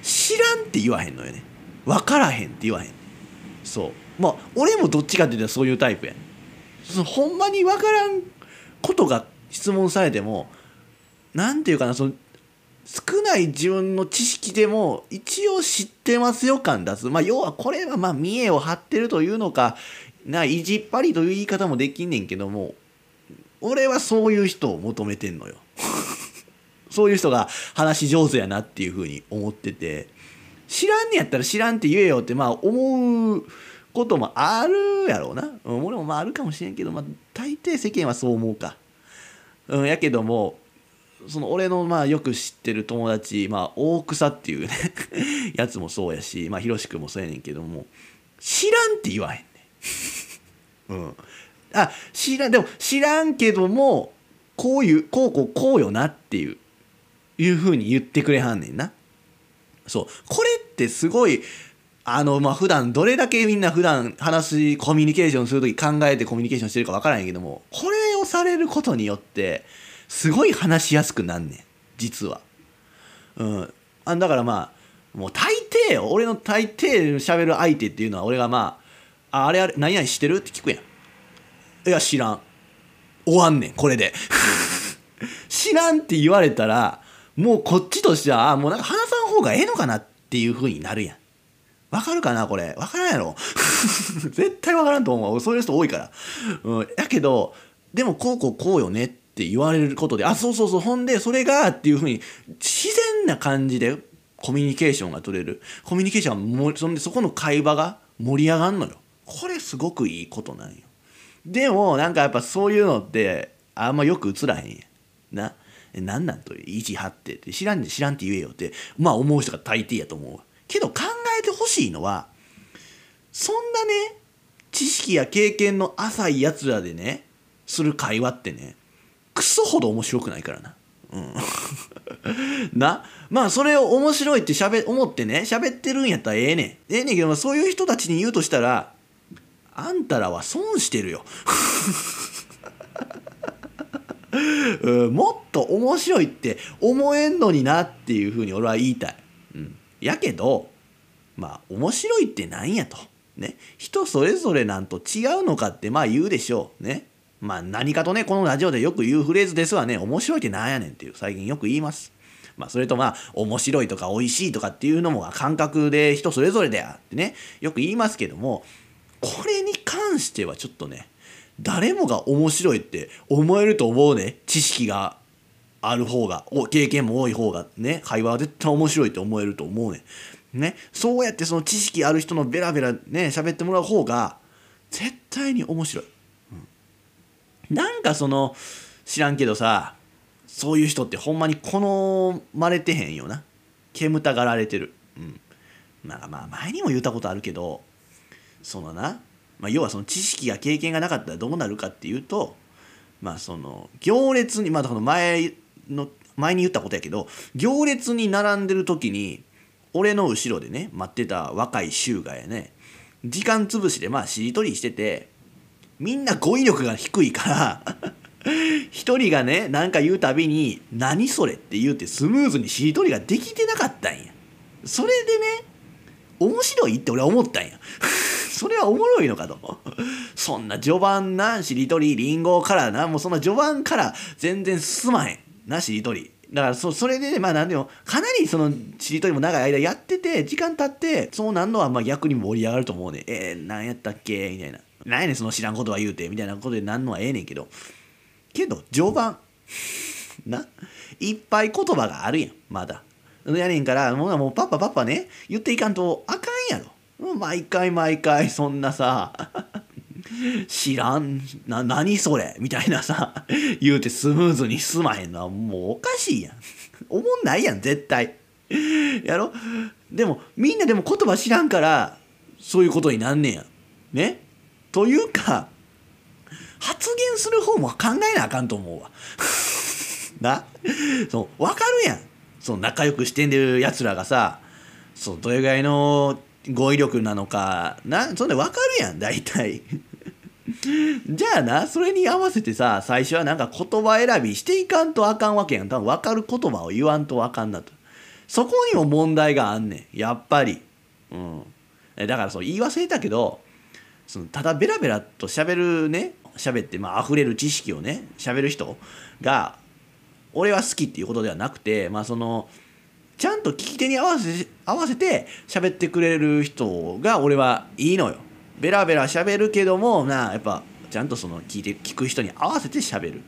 知らんって言わへんのよね。分からへんって言わへん。そう。まあ俺もどっちかっていうとそういうタイプやねそのほんまに分からんことが質問されても何て言うかなその少ない自分の知識でも一応知ってますよ感出す。まあ要はこれはまあ見栄を張ってるというのかな意地っ張りという言い方もできんねんけども俺はそういう人を求めてんのよ。そういう人が話上手やなっていうふうに思ってて知らんねやったら知らんって言えよってまあ思うこともあるやろうな、うん、俺もまああるかもしれんけど、まあ、大抵世間はそう思うか、うん、やけどもその俺のまあよく知ってる友達、まあ、大草っていうね やつもそうやし、まあ、ひろしくもそうやねんけども知らんって言わへんねうん。あ知らんでも知らんけどもこういうこうこうこうよなっていう。いうふうに言ってくれはんねんな。そうこれってすごいあのまあ普段どれだけみんな普段話コミュニケーションする時考えてコミュニケーションしてるか分からんけどもこれをされることによってすごい話しやすくなんねん実は。うん、あだからまあもう大抵俺の大抵喋る相手っていうのは俺がまあああれあれ何々してるって聞くやん。いや知らん。終わんねんこれで。知らんって言われたらもうこっちとしてはもうなんか話さん方がええのかなっていう風になるやん。わかるかなこれ。わからんやろ 絶対わからんと思う。そういう人多いから。うん。やけど、でもこうこうこうよねって言われることで、あ、そうそうそう、ほんで、それがっていう風に、自然な感じでコミュニケーションが取れる。コミュニケーションも、そんでそこの会話が盛り上がんのよ。これすごくいいことなんよ。でも、なんかやっぱそういうのって、あんまよく映らへんやん。な。何なんと意地張ってって知らん知らんって言えよってまあ思う人が大抵やと思うけど考えてほしいのはそんなね知識や経験の浅いやつらでねする会話ってねクソほど面白くないからな。うん、な。まあそれを面白いってしゃべ思ってね喋ってるんやったらええねん。ええねんけどそういう人たちに言うとしたらあんたらは損してるよ。うん、もっと面白いって思えんのになっていうふうに俺は言いたい。うん、やけどまあ面白いってなんやと。ね、人それぞれなんと違うのかってまあ言うでしょう。ね。まあ何かとねこのラジオでよく言うフレーズですわね面白いってなんやねんっていう最近よく言います。まあ、それとまあ面白いとか美味しいとかっていうのも感覚で人それぞれであってねよく言いますけどもこれに関してはちょっとね誰もが面白いって思えると思うね。知識がある方が経験も多い方がね会話は絶対面白いって思えると思うね。ね。そうやってその知識ある人のベラベラね喋ってもらう方が絶対に面白い、うん、なんかその知らんけどさそういう人ってほんまに好まれてへんよな。煙たがられてる。うん。なんかまあ前にも言ったことあるけどそのなまあ、要はその知識や経験がなかったらどうなるかっていうと、まあ、その行列にまあこの前の前に言ったことやけど行列に並んでる時に俺の後ろでね待ってた若い衆がやね時間潰しでまあしりとりしててみんな語彙力が低いから 一人がね何か言うたびに「何それ?」って言うてスムーズにしりとりができてなかったんや。それでね面白いって俺は思ったんやそれはおもろいのかと そんな序盤なしりとりりんごからなもうそんな序盤から全然進まへん。なしりとりだからそそれでまあ何でもかなりそのしりとりも長い間やってて時間経ってそうなんのはまあ逆に盛り上がると思うね。えー、何やったっけ？みたいな。何やねんその知らんことは言うてみたいなことでなんのはええねんけど。けど序盤。な。いっぱい言葉があるやんまだ。やねんからもうもうパッパパッパね言っていかんとあかんやろ。毎回毎回そんなさ知らんな何それみたいなさ言うてスムーズに進まへんのはもうおかしいやん。おもんないやん絶対。やろ？でもみんなでも言葉知らんからそういうことになんねんや。ね？というか発言する方も考えなあかんと思うわ。な？そう分かるやん。その仲良くしてんでるやつらがさそうどれぐらいの語彙力なのかな？そんで分かるやん大体。じゃあなそれに合わせてさ最初はなんか言葉選びしていかんとあかんわけやん。多分分かる言葉を言わんとあかんなと。そこにも問題があんねんやっぱり。うん。だからそう言い忘れたけどそのただベラベラと喋るね喋ってまあ溢れる知識をね喋る人が俺は好きっていうことではなくてまあそのちゃんと聞き手に合わせ合わせて喋ってくれる人が俺はいいのよ。ベラベラ喋るけどもなやっぱちゃんとその聞いて聞く人に合わせて喋るっ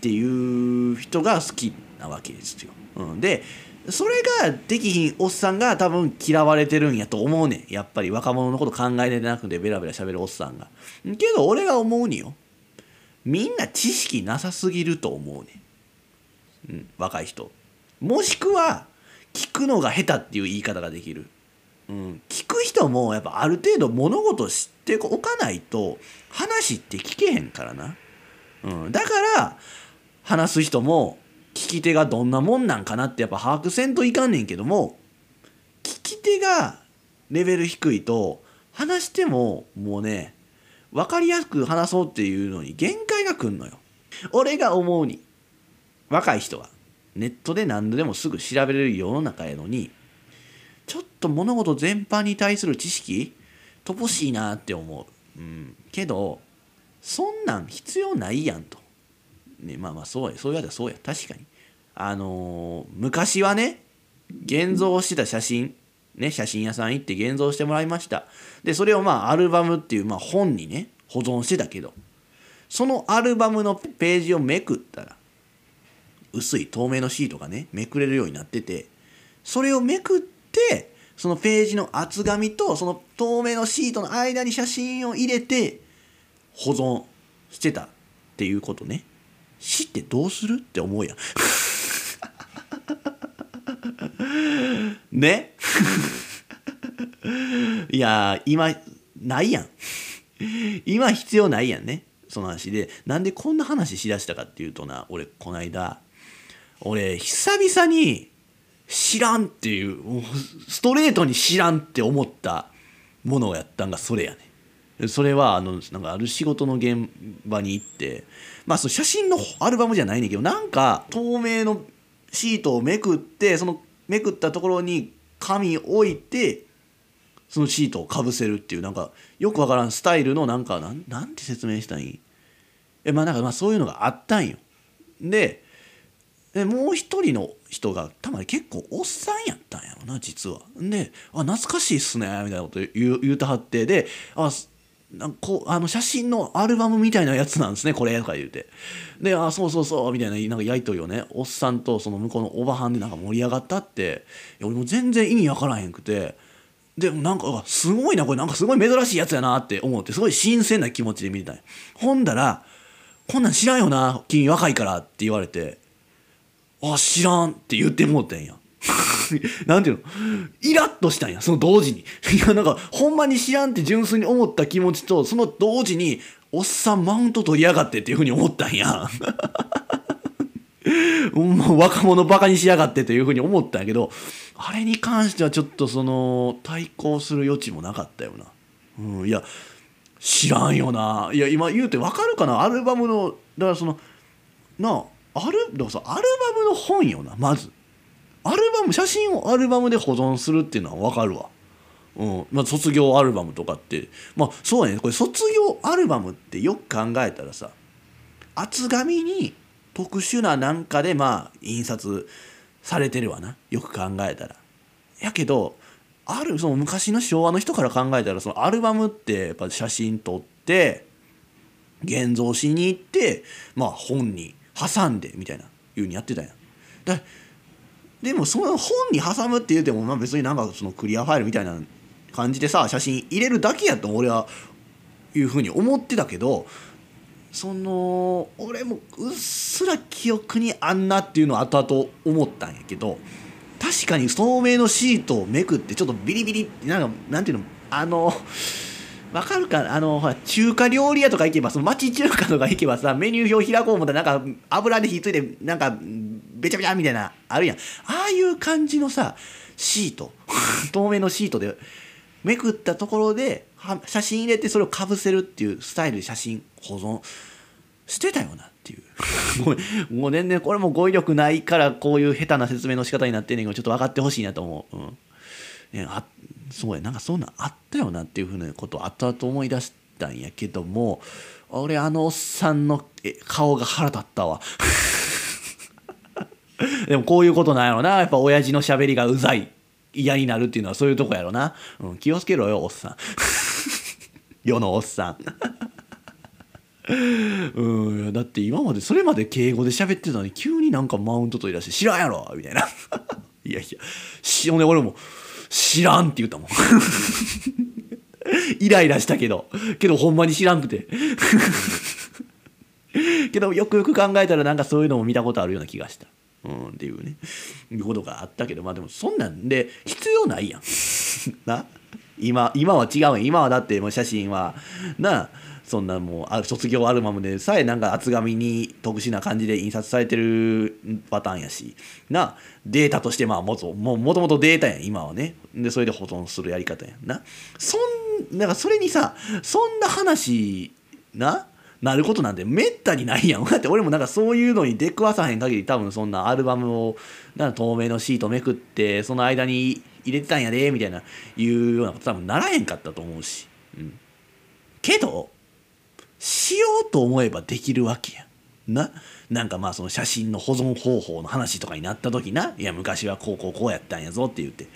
ていう人が好きなわけですよ。うん、でそれができひんおっさんが多分嫌われてるんやと思うねんやっぱり若者のこと考えてなくてベラベラ喋るおっさんが。けど俺が思うによみんな知識なさすぎると思うねん、うん、若い人。もしくは聞くのが下手っていう言い方ができる。うん、聞く人もやっぱある程度物事知っておかないと話って聞けへんからな、うん、だから話す人も聞き手がどんなもんなんかなってやっぱ把握せんといかんねんけども聞き手がレベル低いと話してももうね分かりやすく話そうっていうのに限界がくんのよ。俺が思うに。若い人は。ネットで何度でもすぐ調べれる世の中やのにちょっと物事全般に対する知識乏しいなって思う。うん、けどそんなん必要ないやんと。ね、まあまあそうやそうやだそうや確かに。あのー、昔はね現像してた写真ね写真屋さん行って現像してもらいました。でそれをまあアルバムっていう、まあ、本にね保存してたけどそのアルバムのページをめくったら薄い透明のシートがねめくれるようになっててそれをめくってそのページの厚紙とその透明のシートの間に写真を入れて保存してたっていうことね。知ってどうするって思うやん。ね？いや今ないやん。今必要ないやんね。その話で。なんでこんな話しだしたかっていうとな俺こないだ俺久々に知らんっていうストレートに知らんって思ったものをやったんがそれやね。それはあのなんかある仕事の現場に行ってまあその写真のアルバムじゃないねんけどなんか透明のシートをめくってそのめくったところに紙置いてそのシートをかぶせるっていうなんかよくわからんスタイルのなんかなんなんて説明したんい？えまあなんかまあそういうのがあったんよ。ででもう一人の人がたまに結構おっさんやったんやろな実は。で「あ懐かしいっすね」みたいなこと言う言うたはってで「あなんこあの写真のアルバムみたいなやつなんですねこれ」とか言うてで「あそうそうそう」みたいななんかやり取りをねおっさんとその向こうのおばはんでなんか盛り上がったって俺も全然意味わからへんくて。でもなんかすごいなこれなんかすごい珍しいやつやなって思ってすごい新鮮な気持ちで見てたんほんだら「こんなん知らんよな君若いから」って言われてあ、知らんって言ってもうたんや。なんていうの？イラッとしたんや、その同時に。いや、なんか、ほんまに知らんって純粋に思った気持ちと、その同時に、おっさんマウント取りやがってっていうふうに思ったんや。もう若者バカにしやがってというふうに思ったんやけど、あれに関してはちょっとその、対抗する余地もなかったよな。うん、いや、知らんよな。いや、今言うてわかるかな？アルバムの、だからその、なあ、アルでもさアルバムの本よなまず。アルバム写真をアルバムで保存するっていうのは分かるわ。うん。まあ、卒業アルバムとかって。まあそうやね。これ卒業アルバムってよく考えたらさ厚紙に特殊ななんかでまあ印刷されてるわな。よく考えたら。やけどあるその昔の昭和の人から考えたらそのアルバムってやっぱ写真撮って現像しに行ってまあ本に挟んでみたいないうにやってたやん。だでもその本に挟むって言うてもまあ別になんかそのクリアファイルみたいな感じでさ写真入れるだけやと俺はいうふうに思ってたけどその俺もうっすら記憶にあんなっていうのを後々思ったんやけど確かに透明のシートをめくってちょっとビリビリなんかなんていうのあのわかるかあのほら中華料理屋とか行けばその町中華とか行けばさメニュー表開こう思ったらなんか油で火ついてなんかべちゃべちゃみたいなあるやん。ああいう感じのさシート。透明のシートでめくったところで写真入れてそれをかぶせるっていうスタイルで写真保存してたよなっていう。もうもう全然これも語彙力ないからこういう下手な説明の仕方になってんねんけどちょっと分かってほしいなと思う、うん。ね、あそうやなんかそんなんあったよなっていうふうなことを後々思い出したんやけども俺あのおっさんの顔が腹立ったわ。でもこういうことなんやろな。やっぱ親父のしゃべりがうざい嫌になるっていうのはそういうとこやろな、うん、気をつけろよおっさん。世のおっさん。うんだって今までそれまで敬語で喋ってたのに急になんかマウント取り出して「知らんやろ!」みたいな。いやいやしほんで俺も「知らん」って言ったもん。イライラしたけど。けどほんまに知らんくて。けどよくよく考えたらなんかそういうのも見たことあるような気がした。うん、っていうね。いうことがあったけど。まあでもそんなんで必要ないやん。な。今今は違うやん。今はだってもう写真は。なあ。そんなもう卒業アルバムでさえなんか厚紙に特殊な感じで印刷されてるパターンやしなデータとしてまあもとももともとデータやん今はねでそれで保存するやり方やんなそんなんかそれにさそんな話ななることなんてめったにないやん。だって俺もなんかそういうのに出くわさへん限り多分そんなアルバムをなん透明のシートめくってその間に入れてたんやでみたいないうようなこと多分ならへんかったと思うし。うん。けどしようと思えばできるわけやな。なんかまあその写真の保存方法の話とかになった時な、いや昔はこうこうこうやったんやぞって言って。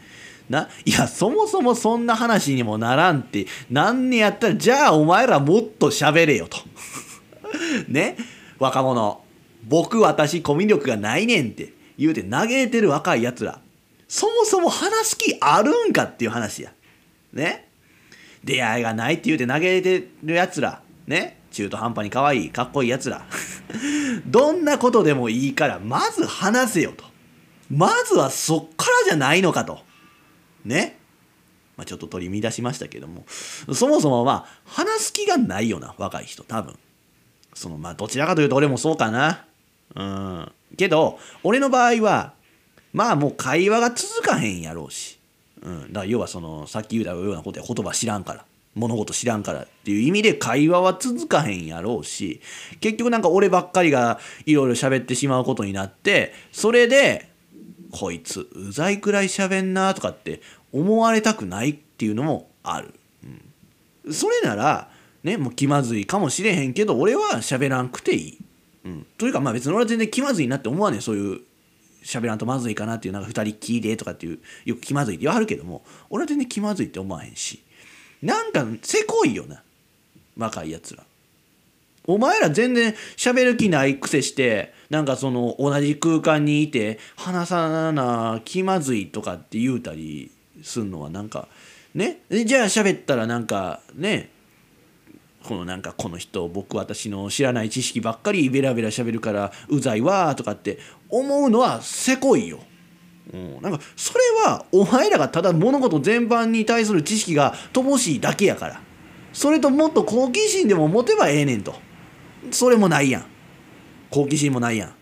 な、いやそもそもそんな話にもならんってなんねやったらじゃあお前らもっと喋れよと。ね？若者僕私コミュ力がないねんって言うて嘆いてる若いやつらそもそも話す気あるんかっていう話や。ね？出会いがないって言うて嘆いてるやつらね中途半端に可愛いかっこいいやつら。どんなことでもいいからまず話せよと。まずはそっからじゃないのかと。ね。まあ、ちょっと取り乱しましたけども。そもそもまあ話す気がないよな若い人多分。そのまあどちらかというと俺もそうかな。うん。けど俺の場合はまあもう会話が続かへんやろうし、うん、だから要はそのさっき言うたようなことや言葉知らんから。物事知らんからっていう意味で会話は続かへんやろうし結局なんか俺ばっかりがいろいろ喋ってしまうことになってそれでこいつうざいくらい喋んなとかって思われたくないっていうのもある、うん、それならねもう気まずいかもしれへんけど俺は喋らんくていい、うん、というかまあ別に俺は全然気まずいなって思わねえ。そういう喋らんとまずいかなっていうなんか二人きりでとかっていうよく気まずいって言わはるけども俺は全然気まずいって思わへんし。なんかせこいよな。若いやつら。お前ら全然喋る気ないくせしてなんかその同じ空間にいて話さな気まずいとかって言うたりすんのはなんかね。じゃあ喋ったらなんかね。このなんかこの人僕私の知らない知識ばっかりベラベラ喋るからうざいわとかって思うのはせこいよ。うん、なんかそれはお前らがただ物事全般に対する知識が乏しいだけやから。それともっと好奇心でも持てばええねんと。それもないやん。好奇心もないやん。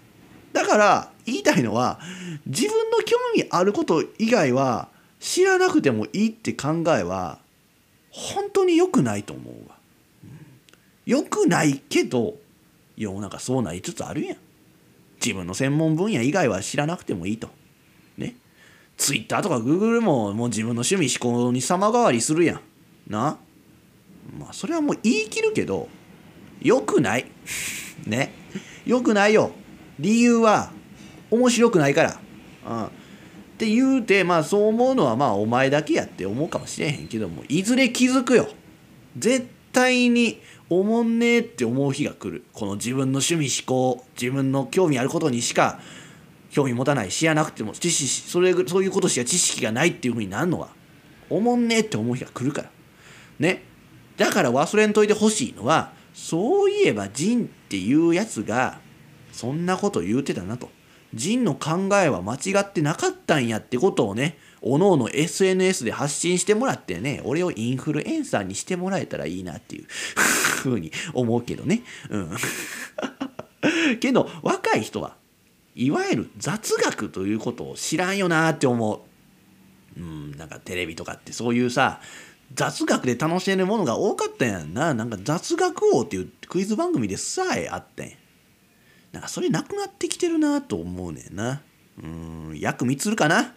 だから言いたいのは自分の興味あること以外は知らなくてもいいって考えは本当に良くないと思うわ、良くないけど世の中そうなりつつあるやん。自分の専門分野以外は知らなくてもいいと。Twitter とか Google ももう自分の趣味思考に様変わりするやん。な？まあそれはもう言い切るけどよくない。ね。よくないよ。理由は面白くないから。うんって言うてまあそう思うのはまあお前だけやって思うかもしれへんけどもいずれ気づくよ。絶対におもんねえって思う日が来る。この自分の趣味思考自分の興味あることにしか興味持たないしやなくても知識それそういうことしか知識がないっていうふうになるのはおもんねえって思う日が来るから。ね。だから忘れんといてほしいのはそういえばジンっていうやつがそんなこと言うてたなと。ジンの考えは間違ってなかったんやってことをねおのおの SNS で発信してもらってね俺をインフルエンサーにしてもらえたらいいなっていうふうに思うけどね。うん。けど若い人はいわゆる雑学ということを知らんよなって思う。うんなんかテレビとかってそういうさ雑学で楽しめるものが多かったやんな。なんか雑学王っていうクイズ番組でさえあってんなんかそれなくなってきてるなと思うねんな。うんヤクミツルかな？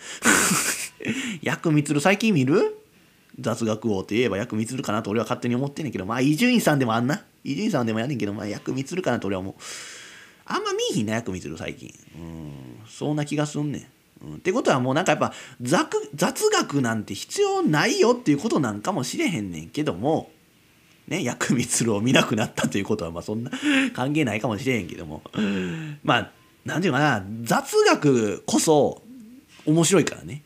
ヤクミツル最近見る？雑学王って言えばヤクミツルかなと俺は勝手に思ってんねんけどまあ伊集院さんでもあんな。伊集院さんでもやねんけどまあヤクミツルかなと俺は思う。あんま見いひんなヤクミツル最近。うん。そんな気がすんねん。うん、ってことはもうなんかやっぱ雑雑学なんて必要ないよっていうことなんかもしれへんねんけどもね薬味を見なくなったということはまあそんな関係ないかもしれへんけども。まあ何て言うかな雑学こそ面白いからね。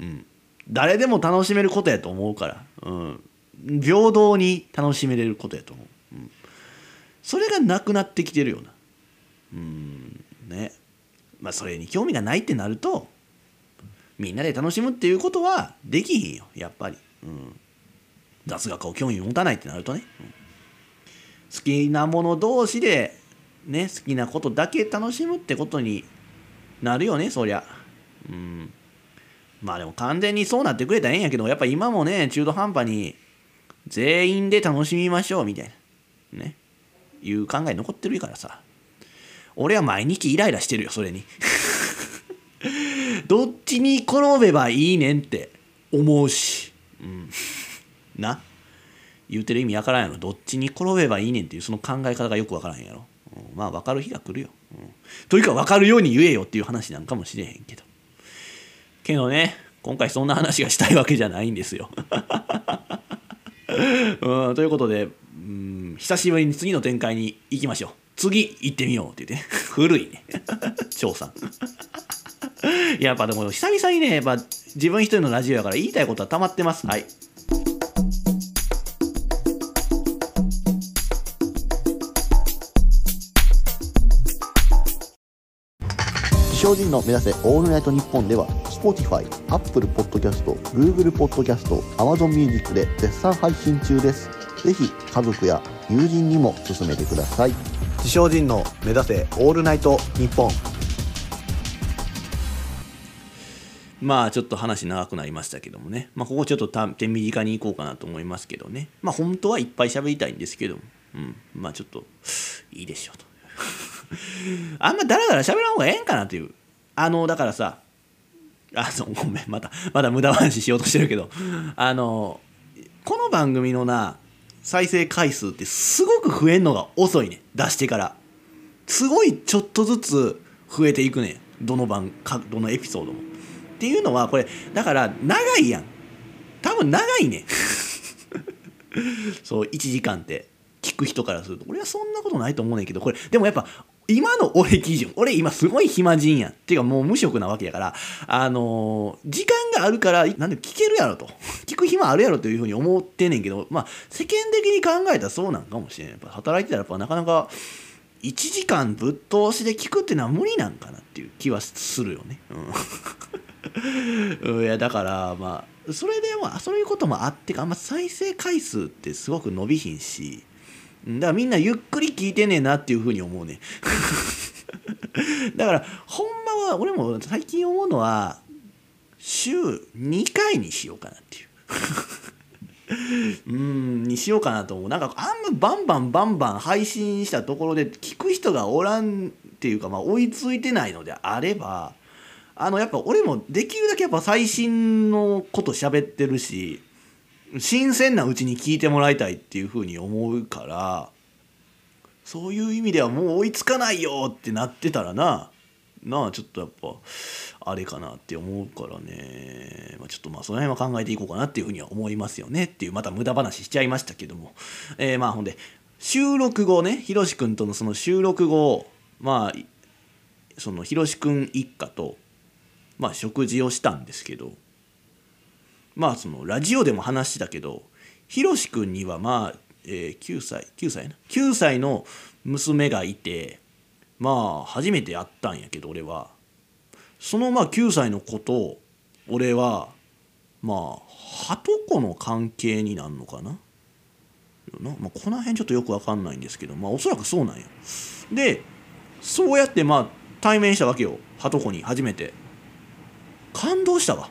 うん。誰でも楽しめることやと思うから、うん、平等に楽しめれることやと思う、うん、それがなくなってきてるような。ね。まあそれに興味がないってなるとみんなで楽しむっていうことはできひんよ。やっぱり、うん、雑学を興味持たないってなるとね、うん、好きなもの同士でね好きなことだけ楽しむってことになるよねそりゃ。うん。まあでも完全にそうなってくれたらええんやけどやっぱ今もね中途半端に全員で楽しみましょうみたいな。ね。いう考え残ってるからさ。俺は毎日イライラしてるよそれに。どっちに転べばいいねんって思うし、うん、な。言うてる意味わからんやろ。どっちに転べばいいねんっていうその考え方がよくわからんやろ、うん、まあ分かる日が来るよ、うん、というか分かるように言えよっていう話なんかもしれへんけど。けどね今回そんな話がしたいわけじゃないんですよ。うん、ということで、うん、久しぶりに次の展開に行きましょう。次行ってみようって言ってね 古いね 翔さんやっぱでも久々にね、やっぱ自分一人のラジオやから言いたいことは溜まってます。はい。自人の目指せオールナイトニッポンでは Spotify、Apple Podcast、Google Podcast、Amazon Music で絶賛配信中です。ぜひ家族や友人にも勧めてください。自称人の目指せオールナイトニッポン。まあちょっと話長くなりましたけどもね、まあ、ここちょっと手短にいこうかなと思いますけどね。まあ本当はいっぱい喋りたいんですけども、うん、まあちょっといいでしょうと。あんまだらだら喋らん方がええんかなという。あのだからさあそうごめんまたまだ無駄話しようとしてるけど。あのこの番組のな再生回数ってすごく増えんのが遅いね出してから。すごいちょっとずつ増えていくねどの番かどのエピソードも。っていうのはこれだから長いやん。多分長いね そう1時間って聞く人からすると。俺はそんなことないと思うねんけどこれでもやっぱ今の俺基準。俺今すごい暇人やん。っていうかもう無職なわけやから。あのー、時間があるからなんで聞けるやろと。聞く暇あるやろというふうに思ってんねんけど。まあ世間的に考えたらそうなんかもしれん。やっぱ働いてたらやっぱなかなか1時間ぶっ通しで聞くっていうのは無理なんかなっていう気はするよね。うん。いやだからまあそれでもそういうこともあってかあんま再生回数ってすごく伸びひんし。だからみんなゆっくり聞いてねえなっていうふうに思うね。だからほんまは俺も最近思うのは週2回にしようかなっていう。うんにしようかなと思う。なんかあんまバンバンバンバン配信したところで聞く人がおらんっていうかまあ追いついてないのであればあのやっぱ俺もできるだけやっぱ最新のこと喋ってるし新鮮なうちに聞いてもらいたいっていうふうに思うからそういう意味ではもう追いつかないよってなってたらななあちょっとやっぱあれかなって思うからね、まあ、ちょっとまあその辺は考えていこうかなっていうふうには思いますよねっていうまた無駄話しちゃいましたけども。えー、まあほんで収録後ねひろしくんとのその収録後まあそのひろしくん一家とまあ食事をしたんですけどまあそのラジオでも話したけどひろしくんにはまあ、えー、9歳9歳な？9歳の娘がいてまあ初めて会ったんやけど俺は。そのまあ9歳の子と俺はまあはとこの関係になるのかな？な、まあ、この辺ちょっとよく分かんないんですけどまあおそらくそうなんや。でそうやってまあ対面したわけよ。はとこに初めて。感動したわ。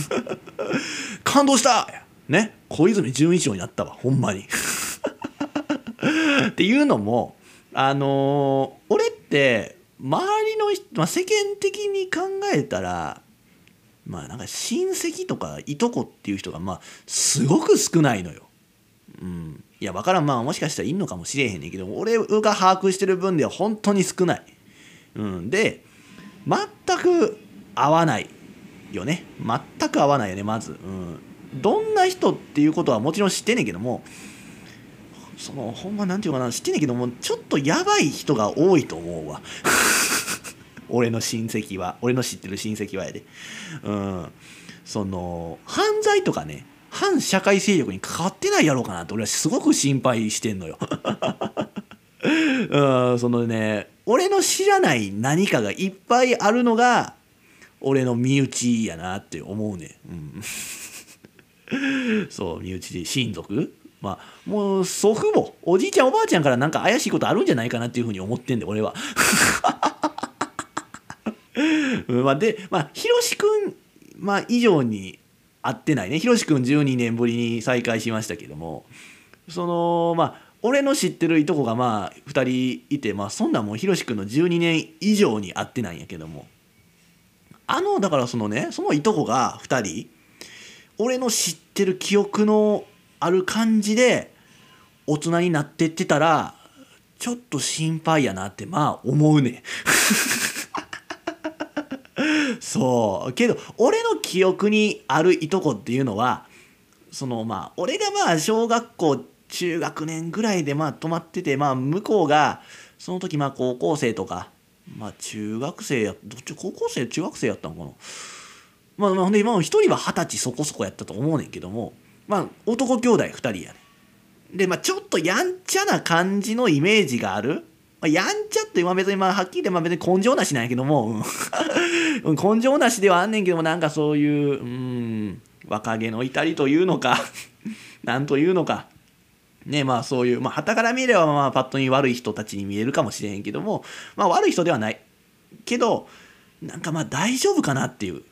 感動した！ね？小泉純一郎になったわ。ほんまに。っていうのもあのー、俺って周りの人、まあ、世間的に考えたらまあなんか親戚とかいとこっていう人がまあすごく少ないのよ。うん、いや分からん。まあもしかしたらいんのかもしれへんねんけど俺が把握してる分では本当に少ない。うん、で全く合わない。よね。全く合わないよねまず、うん、どんな人っていうことはもちろん知ってんねんけどもそのほんまなんていうかな知ってんねんけどもちょっとやばい人が多いと思うわ。俺の親戚は。俺の知ってる親戚はやで。うん。その犯罪とかね反社会勢力に関わってないやろうかなって俺はすごく心配してんのよ。うん。そのね俺の知らない何かがいっぱいあるのが俺の身内やなって思うねうん、そう身内で親族？まあもう祖父母おじいちゃんおばあちゃんからなんか怪しいことあるんじゃないかなっていうふうに思ってんで俺は。まあ、でまあひろしくん、まあ、以上に会ってないね。ひろしくん12年ぶりに再会しましたけども。そのまあ俺の知ってるいとこがまあ2人いてまあそんなもうひろしくんの12年以上に会ってないんやけども。あのだからそのねそのいとこが2人俺の知ってる記憶のある感じで大人になってってたらちょっと心配やなってまあ思うね。そう。けど俺の記憶にあるいとこっていうのはそのまあ俺がまあ小学校中学年ぐらいでまあ泊まっててまあ向こうがその時まあ高校生とかまあ中学生やどっち高校生中学生やったのかな。まあまあほんで今一人は二十歳そこそこやったと思うねんけどもまあ男兄弟二人やねでまあちょっとやんちゃな感じのイメージがある、まあ、やんちゃって今別にまあはっきり言ってまあ別に根性なしなんやけども、うん、根性なしではあんねんけどもなんかそういううん若気の至りというのか なんというのか。ねまあそういうまあ旗から見ればまあパッと見悪い人たちに見えるかもしれへんけどもまあ悪い人ではない。けどなんかまあ大丈夫かなっていう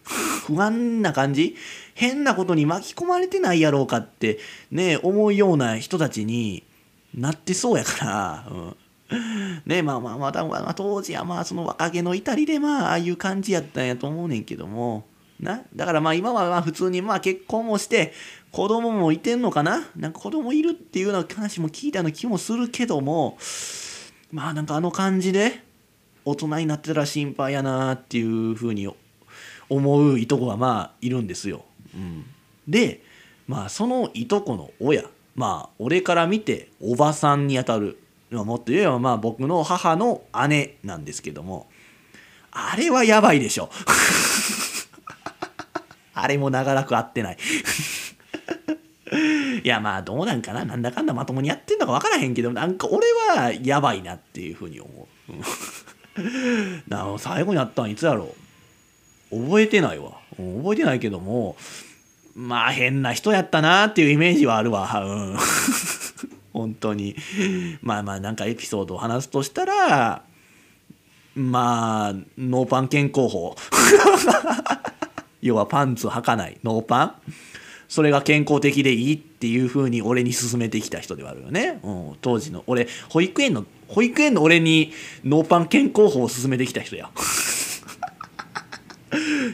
不安な感じ変なことに巻き込まれてないやろうかってね思うような人たちになってそうやから、うん、ねまあまあまた、まあ、当時はまあその若気の至りでまあああいう感じやったんやと思うねんけどもな。だからまあ今はまあ普通にまあ結婚もして子供もいてんのかな？なんか子供いるっていうような話も聞いたような気もするけどもまあなんかあの感じで大人になってたら心配やなっていうふうに思ういとこがまあいるんですよ。うん、でまあそのいとこの親まあ俺から見ておばさんにあたるもっと言えばまあ僕の母の姉なんですけどもあれはやばいでしょ。あれも長らく会ってない いやまあどうなんかな。なんだかんだまともにやってんのか分からへんけどなんか俺はやばいなっていうふうに思う。な最後に会ったんいつやろう。覚えてないわ。覚えてないけどもまあ変な人やったなっていうイメージはあるわ。うん。本当に。まあまあなんかエピソードを話すとしたらまあノーパン健康法。要はパンツ履かない。ノーパン。それが健康的でいいっていうふうに俺に勧めてきた人ではあるよね、うん、当時の俺保育園の保育園の俺にノーパン健康法を勧めてきた人や。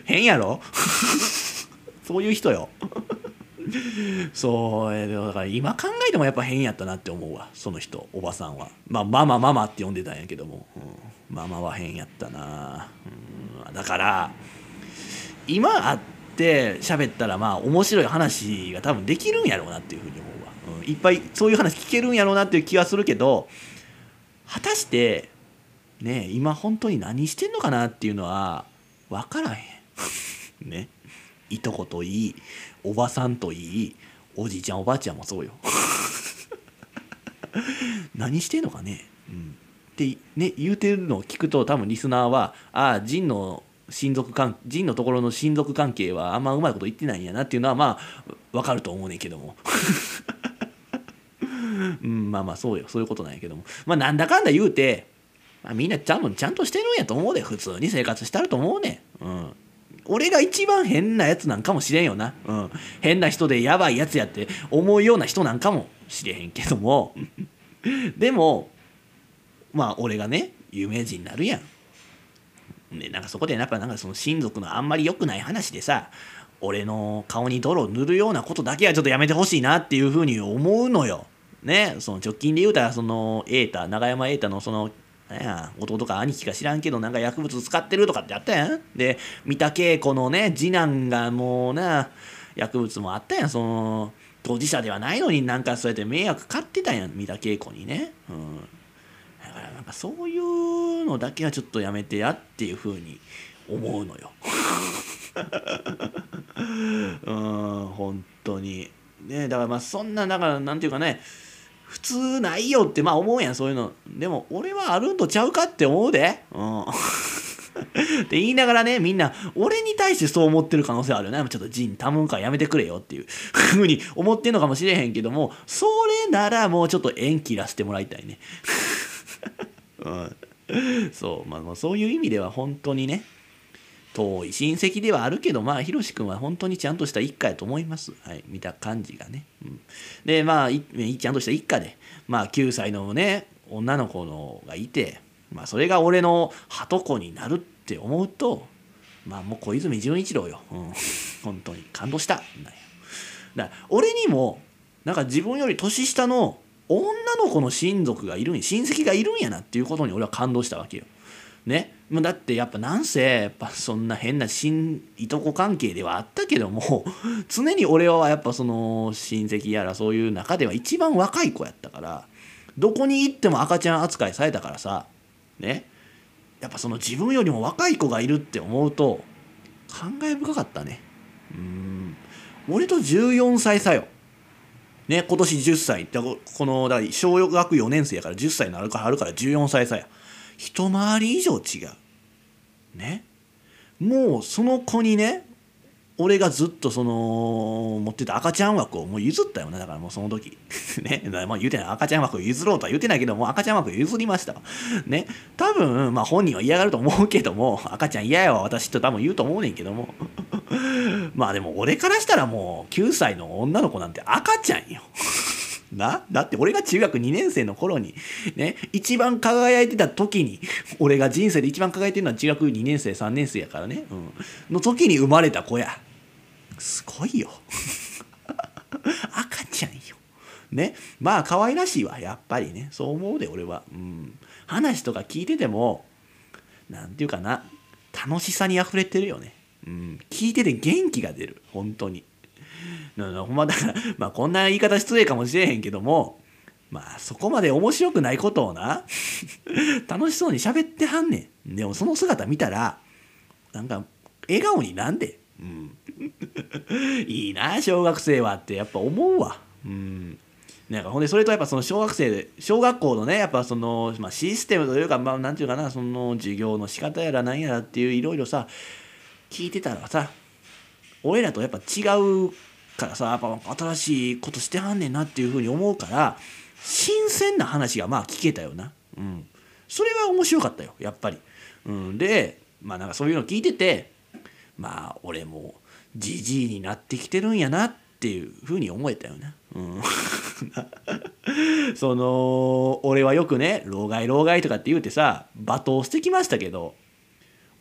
変やろ？そういう人よ。そうえーだから今考えてもやっぱ変やったなって思うわ。その人おばさんは。まあママママって呼んでたんやけども、うん、ママは変やったな、うん、だから今会って喋ったらまあ面白い話が多分できるんやろうなっていうふうに思うわ、うん、いっぱいそういう話聞けるんやろうなっていう気はするけど果たしてね今本当に何してんのかなっていうのは分からへん。ね。いとこといいおばさんといいおじいちゃんおばあちゃんもそうよ。何してんのかね、うん、ってね言うてるのを聞くと多分リスナーはああジンの親族関ジンのところの親族関係はあんまうまいこと言ってないんやなっていうのはまあ分かると思うねんけども。うん、まあまあそうよ。そういうことなんやけども。まあなんだかんだ言うて、まあ、みんなちゃんとちゃんとしてるんやと思うで普通に生活してあると思うねん、うん、俺が一番変なやつなんかもしれんよな、うん、変な人でやばいやつやって思うような人なんかもしれへんけども。でもまあ俺がね有名人になるやん。でなんかそこでやっぱなんかその親族のあんまり良くない話でさ俺の顔に泥を塗るようなことだけはちょっとやめてほしいなっていうふうに思うのよ。ねその直近で言うたらその瑛太永山瑛太のそのや弟か兄貴か知らんけどなんか薬物使ってるとかってあったやん。で三田恵子のね次男がもうな薬物もあったやん。その当事者ではないのになんかそうやって迷惑かってたやん三田恵子にね。うん。かそういうのだけはちょっとやめてやっていうふうに思うのよ。うん本当に。ねだからまあそんなだからなんていうかね普通ないよってまあ思うやんそういうの。でも俺はあるんとちゃうかって思うで。うん。って言いながらねみんな俺に対してそう思ってる可能性あるよね。ちょっとジン頼むからやめてくれよっていう。ふうに思ってんのかもしれへんけどもそれならもうちょっと縁切らせてもらいたいね。うん そうまあそういう意味では本当にね遠い親戚ではあるけどまあひろし君は本当にちゃんとした一家やと思います。はい。見た感じがね、うん、でまあちゃんとした一家でまあ9歳のね女の子のがいてまあそれが俺のはとこになるって思うとまあもう小泉純一郎よ、うん、本当に感動した。だ俺にもなんか自分より年下の女の子の親族がいるんや親戚がいるんやなっていうことに俺は感動したわけよ。ね、だってやっぱなんせやっぱそんな変な親いとこ関係ではあったけども 常に俺はやっぱその親戚やらそういう中では一番若い子やったからどこに行っても赤ちゃん扱いされたからさね。やっぱその自分よりも若い子がいるって思うと感慨深かったね。うん。俺と14歳差よ。ね今年10歳だこのだから小学4年生やから10歳になるからあるから14歳差や。一回り以上違う。ね。もうその子にね俺がずっとその持ってた赤ちゃん枠をもう譲ったよね。だからもうその時。ね。まあ言うてない。赤ちゃん枠を譲ろうとは言うてないけども赤ちゃん枠譲りましたね。多分まあ本人は嫌がると思うけども赤ちゃん嫌やわ。私と多分言うと思うねんけども。まあでも俺からしたらもう9歳の女の子なんて赤ちゃんよ。な？だって俺が中学2年生の頃にね一番輝いてた時に俺が人生で一番輝いてるのは中学2年生3年生やからね、うん、の時に生まれた子や。すごいよ。赤ちゃんよ。ね？まあ可愛らしいわやっぱりね。そう思うで俺は、うん、話とか聞いててもなんていうかな。楽しさに溢れてるよね、うん、聞いてて元気が出る。本当に。ほんまだから、まあ、こんな言い方失礼かもしれへんけどもまあそこまで面白くないことをな 楽しそうに喋ってはんねん。でもその姿見たらなんか笑顔になんで、うん、いいな小学生はってやっぱ思うわ。うん。なんかほんでそれとやっぱその小学生で小学校のねやっぱその、まあ、システムというかまあなんていうかなその授業の仕方やらなんやらっていういろいろさ聞いてたらさ俺らとやっぱ違うからさやっぱ新しいことしてはんねんなっていうふうに思うから新鮮な話がまあ聞けたよな。うん。それは面白かったよやっぱり、うん、でまあなんかそういうの聞いててまあ俺もじじいになってきてるんやなっていうふうに思えたよな。うん。その俺はよくね老害老害とかって言うてさ罵倒してきましたけど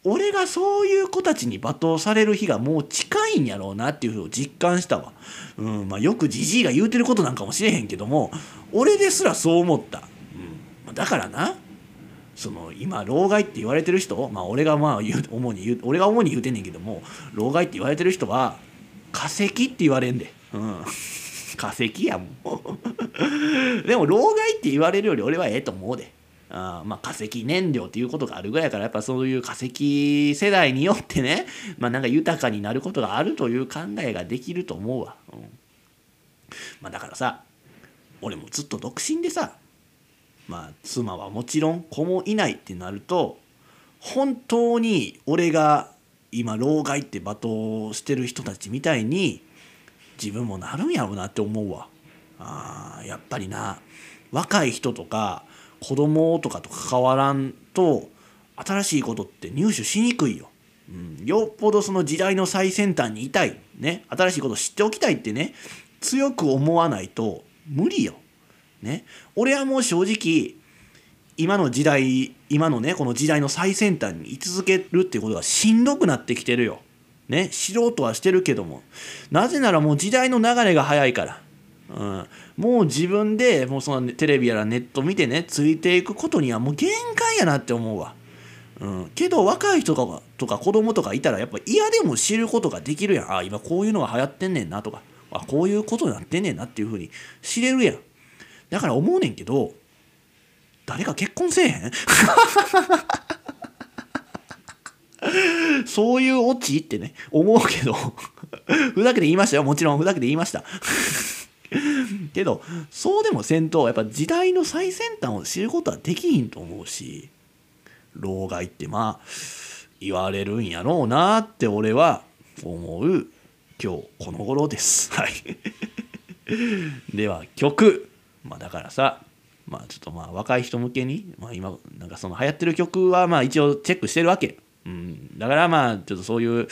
俺がそういう子たちに罵倒される日がもう近いんやろうなっていうふうを実感したわ。うんまあ、よくじじいが言うてることなんかもしれへんけども俺ですらそう思った。うん、だからなその今老害って言われてる人まあ俺がまあ言う主に言う俺が主に言うてんねんけども老害って言われてる人は化石って言われんで。うん化石やもん でも老害って言われるより俺はええと思うであまあ化石燃料っていうことがあるぐらいからやっぱそういう化石世代によってね まあなんか豊かになることがあるという考えができると思うわ、うん、まあだからさ俺もずっと独身でさまあ妻はもちろん子もいないってなると本当に俺が今老害って罵倒してる人たちみたいに自分もなるんやろうなって思うわ。あやっぱりな若い人とか子供とかと関わらんと新しいことって入手しにくいよ。うん、よっぽどその時代の最先端にいたい、ね、新しいこと知っておきたいってね強く思わないと無理よ。ね、俺はもう正直今の時代今のねこの時代の最先端に居続けるっていうことがしんどくなってきてるよ。ね知ろうとはしてるけどもなぜならもう時代の流れが早いから。うん、もう自分でもうそのテレビやらネット見てねついていくことにはもう限界やなって思うわ。うん、けど若い人とかとか子供とかいたらやっぱ嫌でも知ることができるやん。あ今こういうのが流行ってんねんなとか。あこういうことになってんねんなっていうふうに知れるやん。だから思うねんけど誰か結婚せえへん？そういうオチってね思うけど。ふざけて言いましたよ。もちろんふざけて言いました。けどそうでもせんとやっぱ時代の最先端を知ることはできひんと思うし老害ってまあ言われるんやろうなって俺は思う今日この頃です。はい では曲まあだからさまあちょっとまあ若い人向けに、まあ、今なんかその流行ってる曲はまあ一応チェックしてるわけ。うん、だからまあちょっとそういう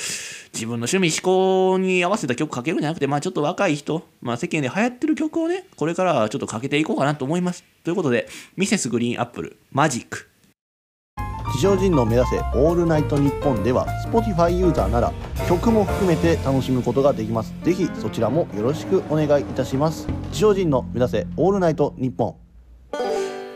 自分の趣味思考に合わせた曲かけるんじゃなくてまあちょっと若い人、まあ、世間で流行ってる曲をねこれからはちょっとかけていこうかなと思います。ということでミセスグリーンアップルマジック地上人の目指せオールナイトニッポンでは Spotify ユーザーなら曲も含めて楽しむことができます。ぜひそちらもよろしくお願いいたします。地上人の目指せオールナイトニッポン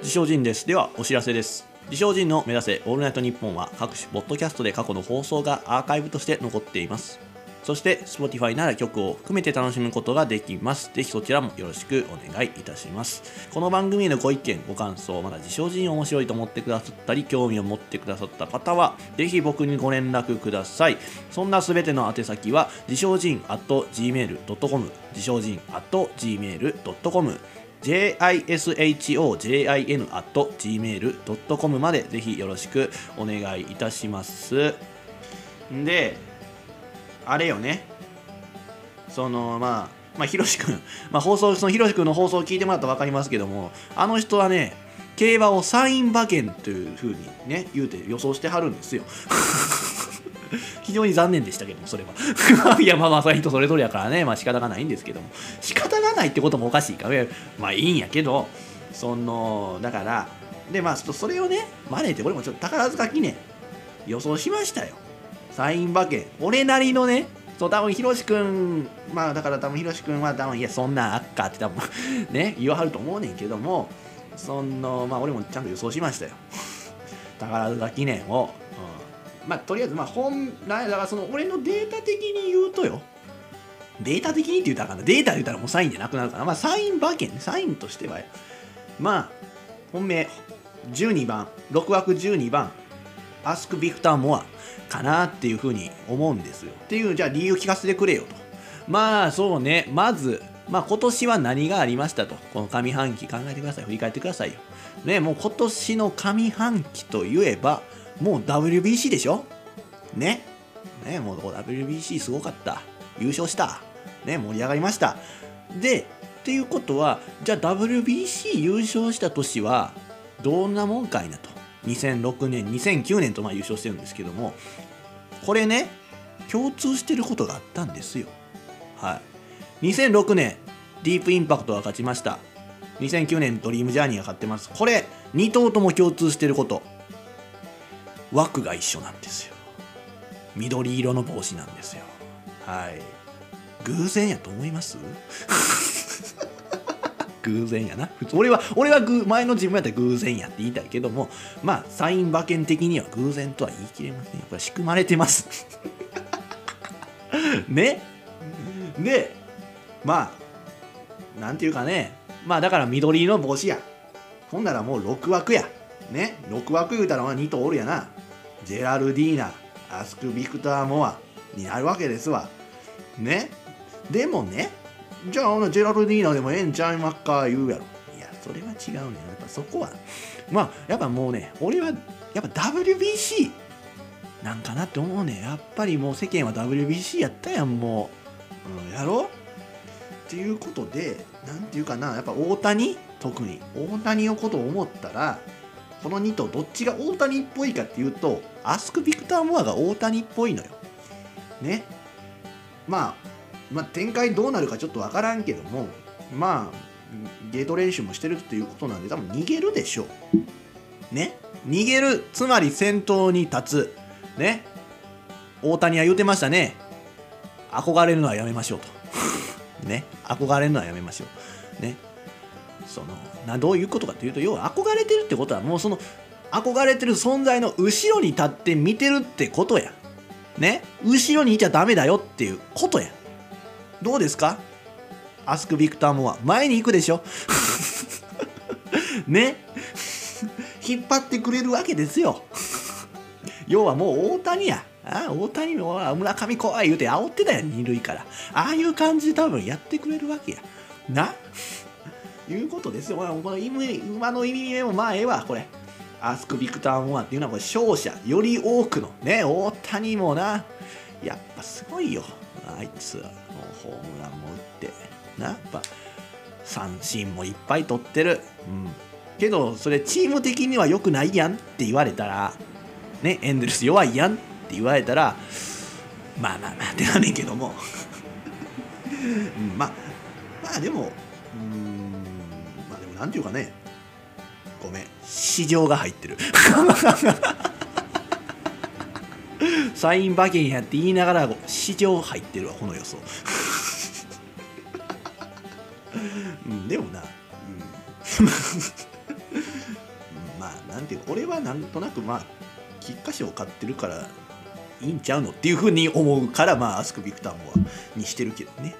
自称人です。ではお知らせです自称人の目指せオールナイトニッポンは各種ポッドキャストで過去の放送がアーカイブとして残っています。そして Spotify なら曲を含めて楽しむことができます。ぜひそちらもよろしくお願いいたします。この番組へのご意見、ご感想、まだ自称人面白いと思ってくださったり、興味を持ってくださった方は、ぜひ僕にご連絡ください。そんなすべての宛先は、自称人 at gmail.com、自称人 at gmail.com、jishojin.gmail.com までぜひよろしくお願いいたします。んであれよね。そのまあまあ、ひろしくん、まあ、放送、そのひろしくんの放送を聞いてもらったら分かりますけども、あの人はね、競馬をサイン馬券というふうにね、言うて予想してはるんですよ。非常に残念でしたけども、それは。いや、まあまあ、それ人それぞれやからね、まあ仕方がないんですけども、仕方がないってこともおかしいから、まあいいんやけど、その、だから、で、まあ、それをね、真似て、俺もちょっと宝塚記念、予想しましたよ。サイン馬券。俺なりのね、そう、多分ひろしくん、まあだから多分ひろしくんは多分、いや、そんなんあっかって多分 ね、言わはると思うねんけども、その、まあ俺もちゃんと予想しましたよ。宝塚記念を、まあとりあえずまあ本来だからその俺のデータ的に言うとよ。データ的にって言ったらかな。データ言ったらもうサインでなくなるから。まあサイン馬券サインとしてはまあ本命。12番6枠12番アスク・ビクター・モアかなっていうふうに思うんですよ。っていうじゃあ理由聞かせてくれよと。まあそうね。まずまあ今年は何がありましたと。この上半期考えてください。振り返ってくださいよ。ねもう今年の上半期といえばもう WBC でしょ？ね？ね、もう WBC すごかった。優勝した。ね、盛り上がりました。で、っていうことは、じゃあ WBC 優勝した年はどんなもんかいなと。2006年、2009年とまあ優勝してるんですけども、これね、共通してることがあったんですよ。はい。2006年、ディープインパクトが勝ちました。2009年、ドリームジャーニーが勝ってます。これ、2頭とも共通してること。枠が一緒なんですよ。緑色の帽子なんですよ。はい。偶然やと思います？偶然やな。普通俺は俺は前の自分やったら偶然やって言いたいけどもまあサイン馬券的には偶然とは言い切れませんよ。これ仕組まれてます。ね？でまあなんていうかね。まあだから緑の帽子や。ほんならもう6枠や。ね？6枠言うたら2頭おるやな。ジェラルディーナアスク・ビクター・モアになるわけですわ。ね？でもねじゃあほなジェラルディーナでもええんちゃいまっか言うやろ。いやそれは違うね。やっぱそこは。まあやっぱもうね俺はやっぱ WBC なんかなって思うね。やっぱりもう世間は WBC やったやんもう、うん、やろ？っていうことでなんていうかなやっぱ大谷？特に。大谷のことを思ったらこの2頭どっちが大谷っぽいかっていうとアスク・ビクター・モアが大谷っぽいのよ。ね。まあまあ、展開どうなるかちょっと分からんけどもまあゲート練習もしてるっていうことなんで多分逃げるでしょう。ね。逃げる。つまり先頭に立つ。ね。大谷は言うてましたね。憧れるのはやめましょうと。ね。憧れるのはやめましょう。ね。そのなどういうことかというと要は憧れてるってことはもうその憧れてる存在の後ろに立って見てるってことや。ね？後ろにいちゃダメだよっていうことや。どうですか？アスク・ビクター・モア前に行くでしょ？ね？引っ張ってくれるわけですよ。要はもう大谷や。あ大谷の村上怖い言うて煽ってたやん二塁から。ああいう感じで多分やってくれるわけや。な？いうことですよ。この馬の意味目もまあええわこれ。アスク・ビクター・モアっていうのはこれ勝者より多くのね大谷もな。やっぱすごいよ。あいつは。もうホームランも打ってな。やっぱ三振もいっぱい取ってる、うん、けどそれチーム的には良くないやんって言われたらねエンゼルス弱いやんって言われたらまあまあまあってなんねんけど も。うん、まあまあでもうんまあでもなんていうかねごめん市場が入ってる。サイン馬券やって言いながら市場入ってるわこの予想。うん、でもな、うん、まあなんていう俺はなんとなくまあ菊花賞を買ってるからいいんちゃうのっていうふうに思うからまあアスク・ビクターモアにしてるけどね、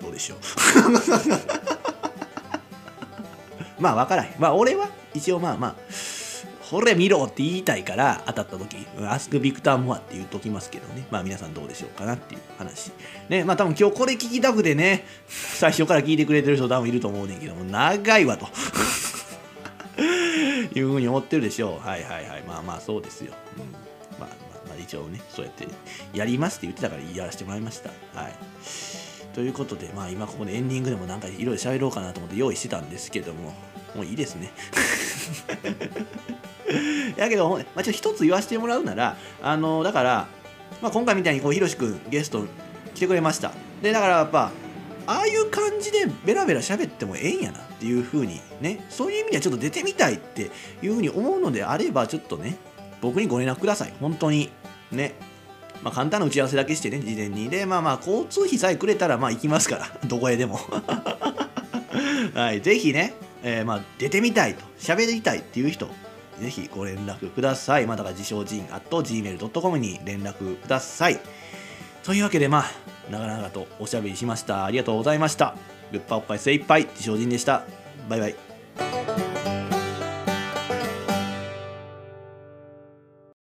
うん、どうでしょうまあ分からへん。まあ俺は一応まあまあこれ見ろって言いたいから当たった時アスク・ビクター・モアって言うときますけどね。まあ皆さんどうでしょうかなっていう話。ねまあ多分今日これ聞きたくてね最初から聞いてくれてる人多分いると思うねんけども長いわと。いうふうに思ってるでしょう。はいはいはい。まあまあそうですよ、うん、まあ、まあ、まあ一応ねそうやってやりますって言ってたからやらせてもらいました。はい。ということでまあ今ここでエンディングでもなんかいろいろ喋ろうかなと思って用意してたんですけども。もういいですね やけど、まあ、ちょっと一つ言わせてもらうなら、あのだから、まあ、今回みたいにこうひろし君ゲスト来てくれました。で、だからやっぱ、ああいう感じでベラベラ喋ってもええんやなっていう風にね、そういう意味ではちょっと出てみたいっていう風に思うのであれば、ちょっとね、僕にご連絡ください。本当に。ね。まあ、簡単な打ち合わせだけしてね、事前に。で、まあまあ、交通費さえくれたら、まあ行きますから、どこへでも。はい、ぜひね、えー、まあ出てみたいと、喋りたいっていう人、ぜひご連絡ください。またが自称人 at gmail.com に連絡ください。というわけで、まあ、長々とおしゃべりしました。ありがとうございました。グッパおっぱい精一杯、自称人でした。バイバイ。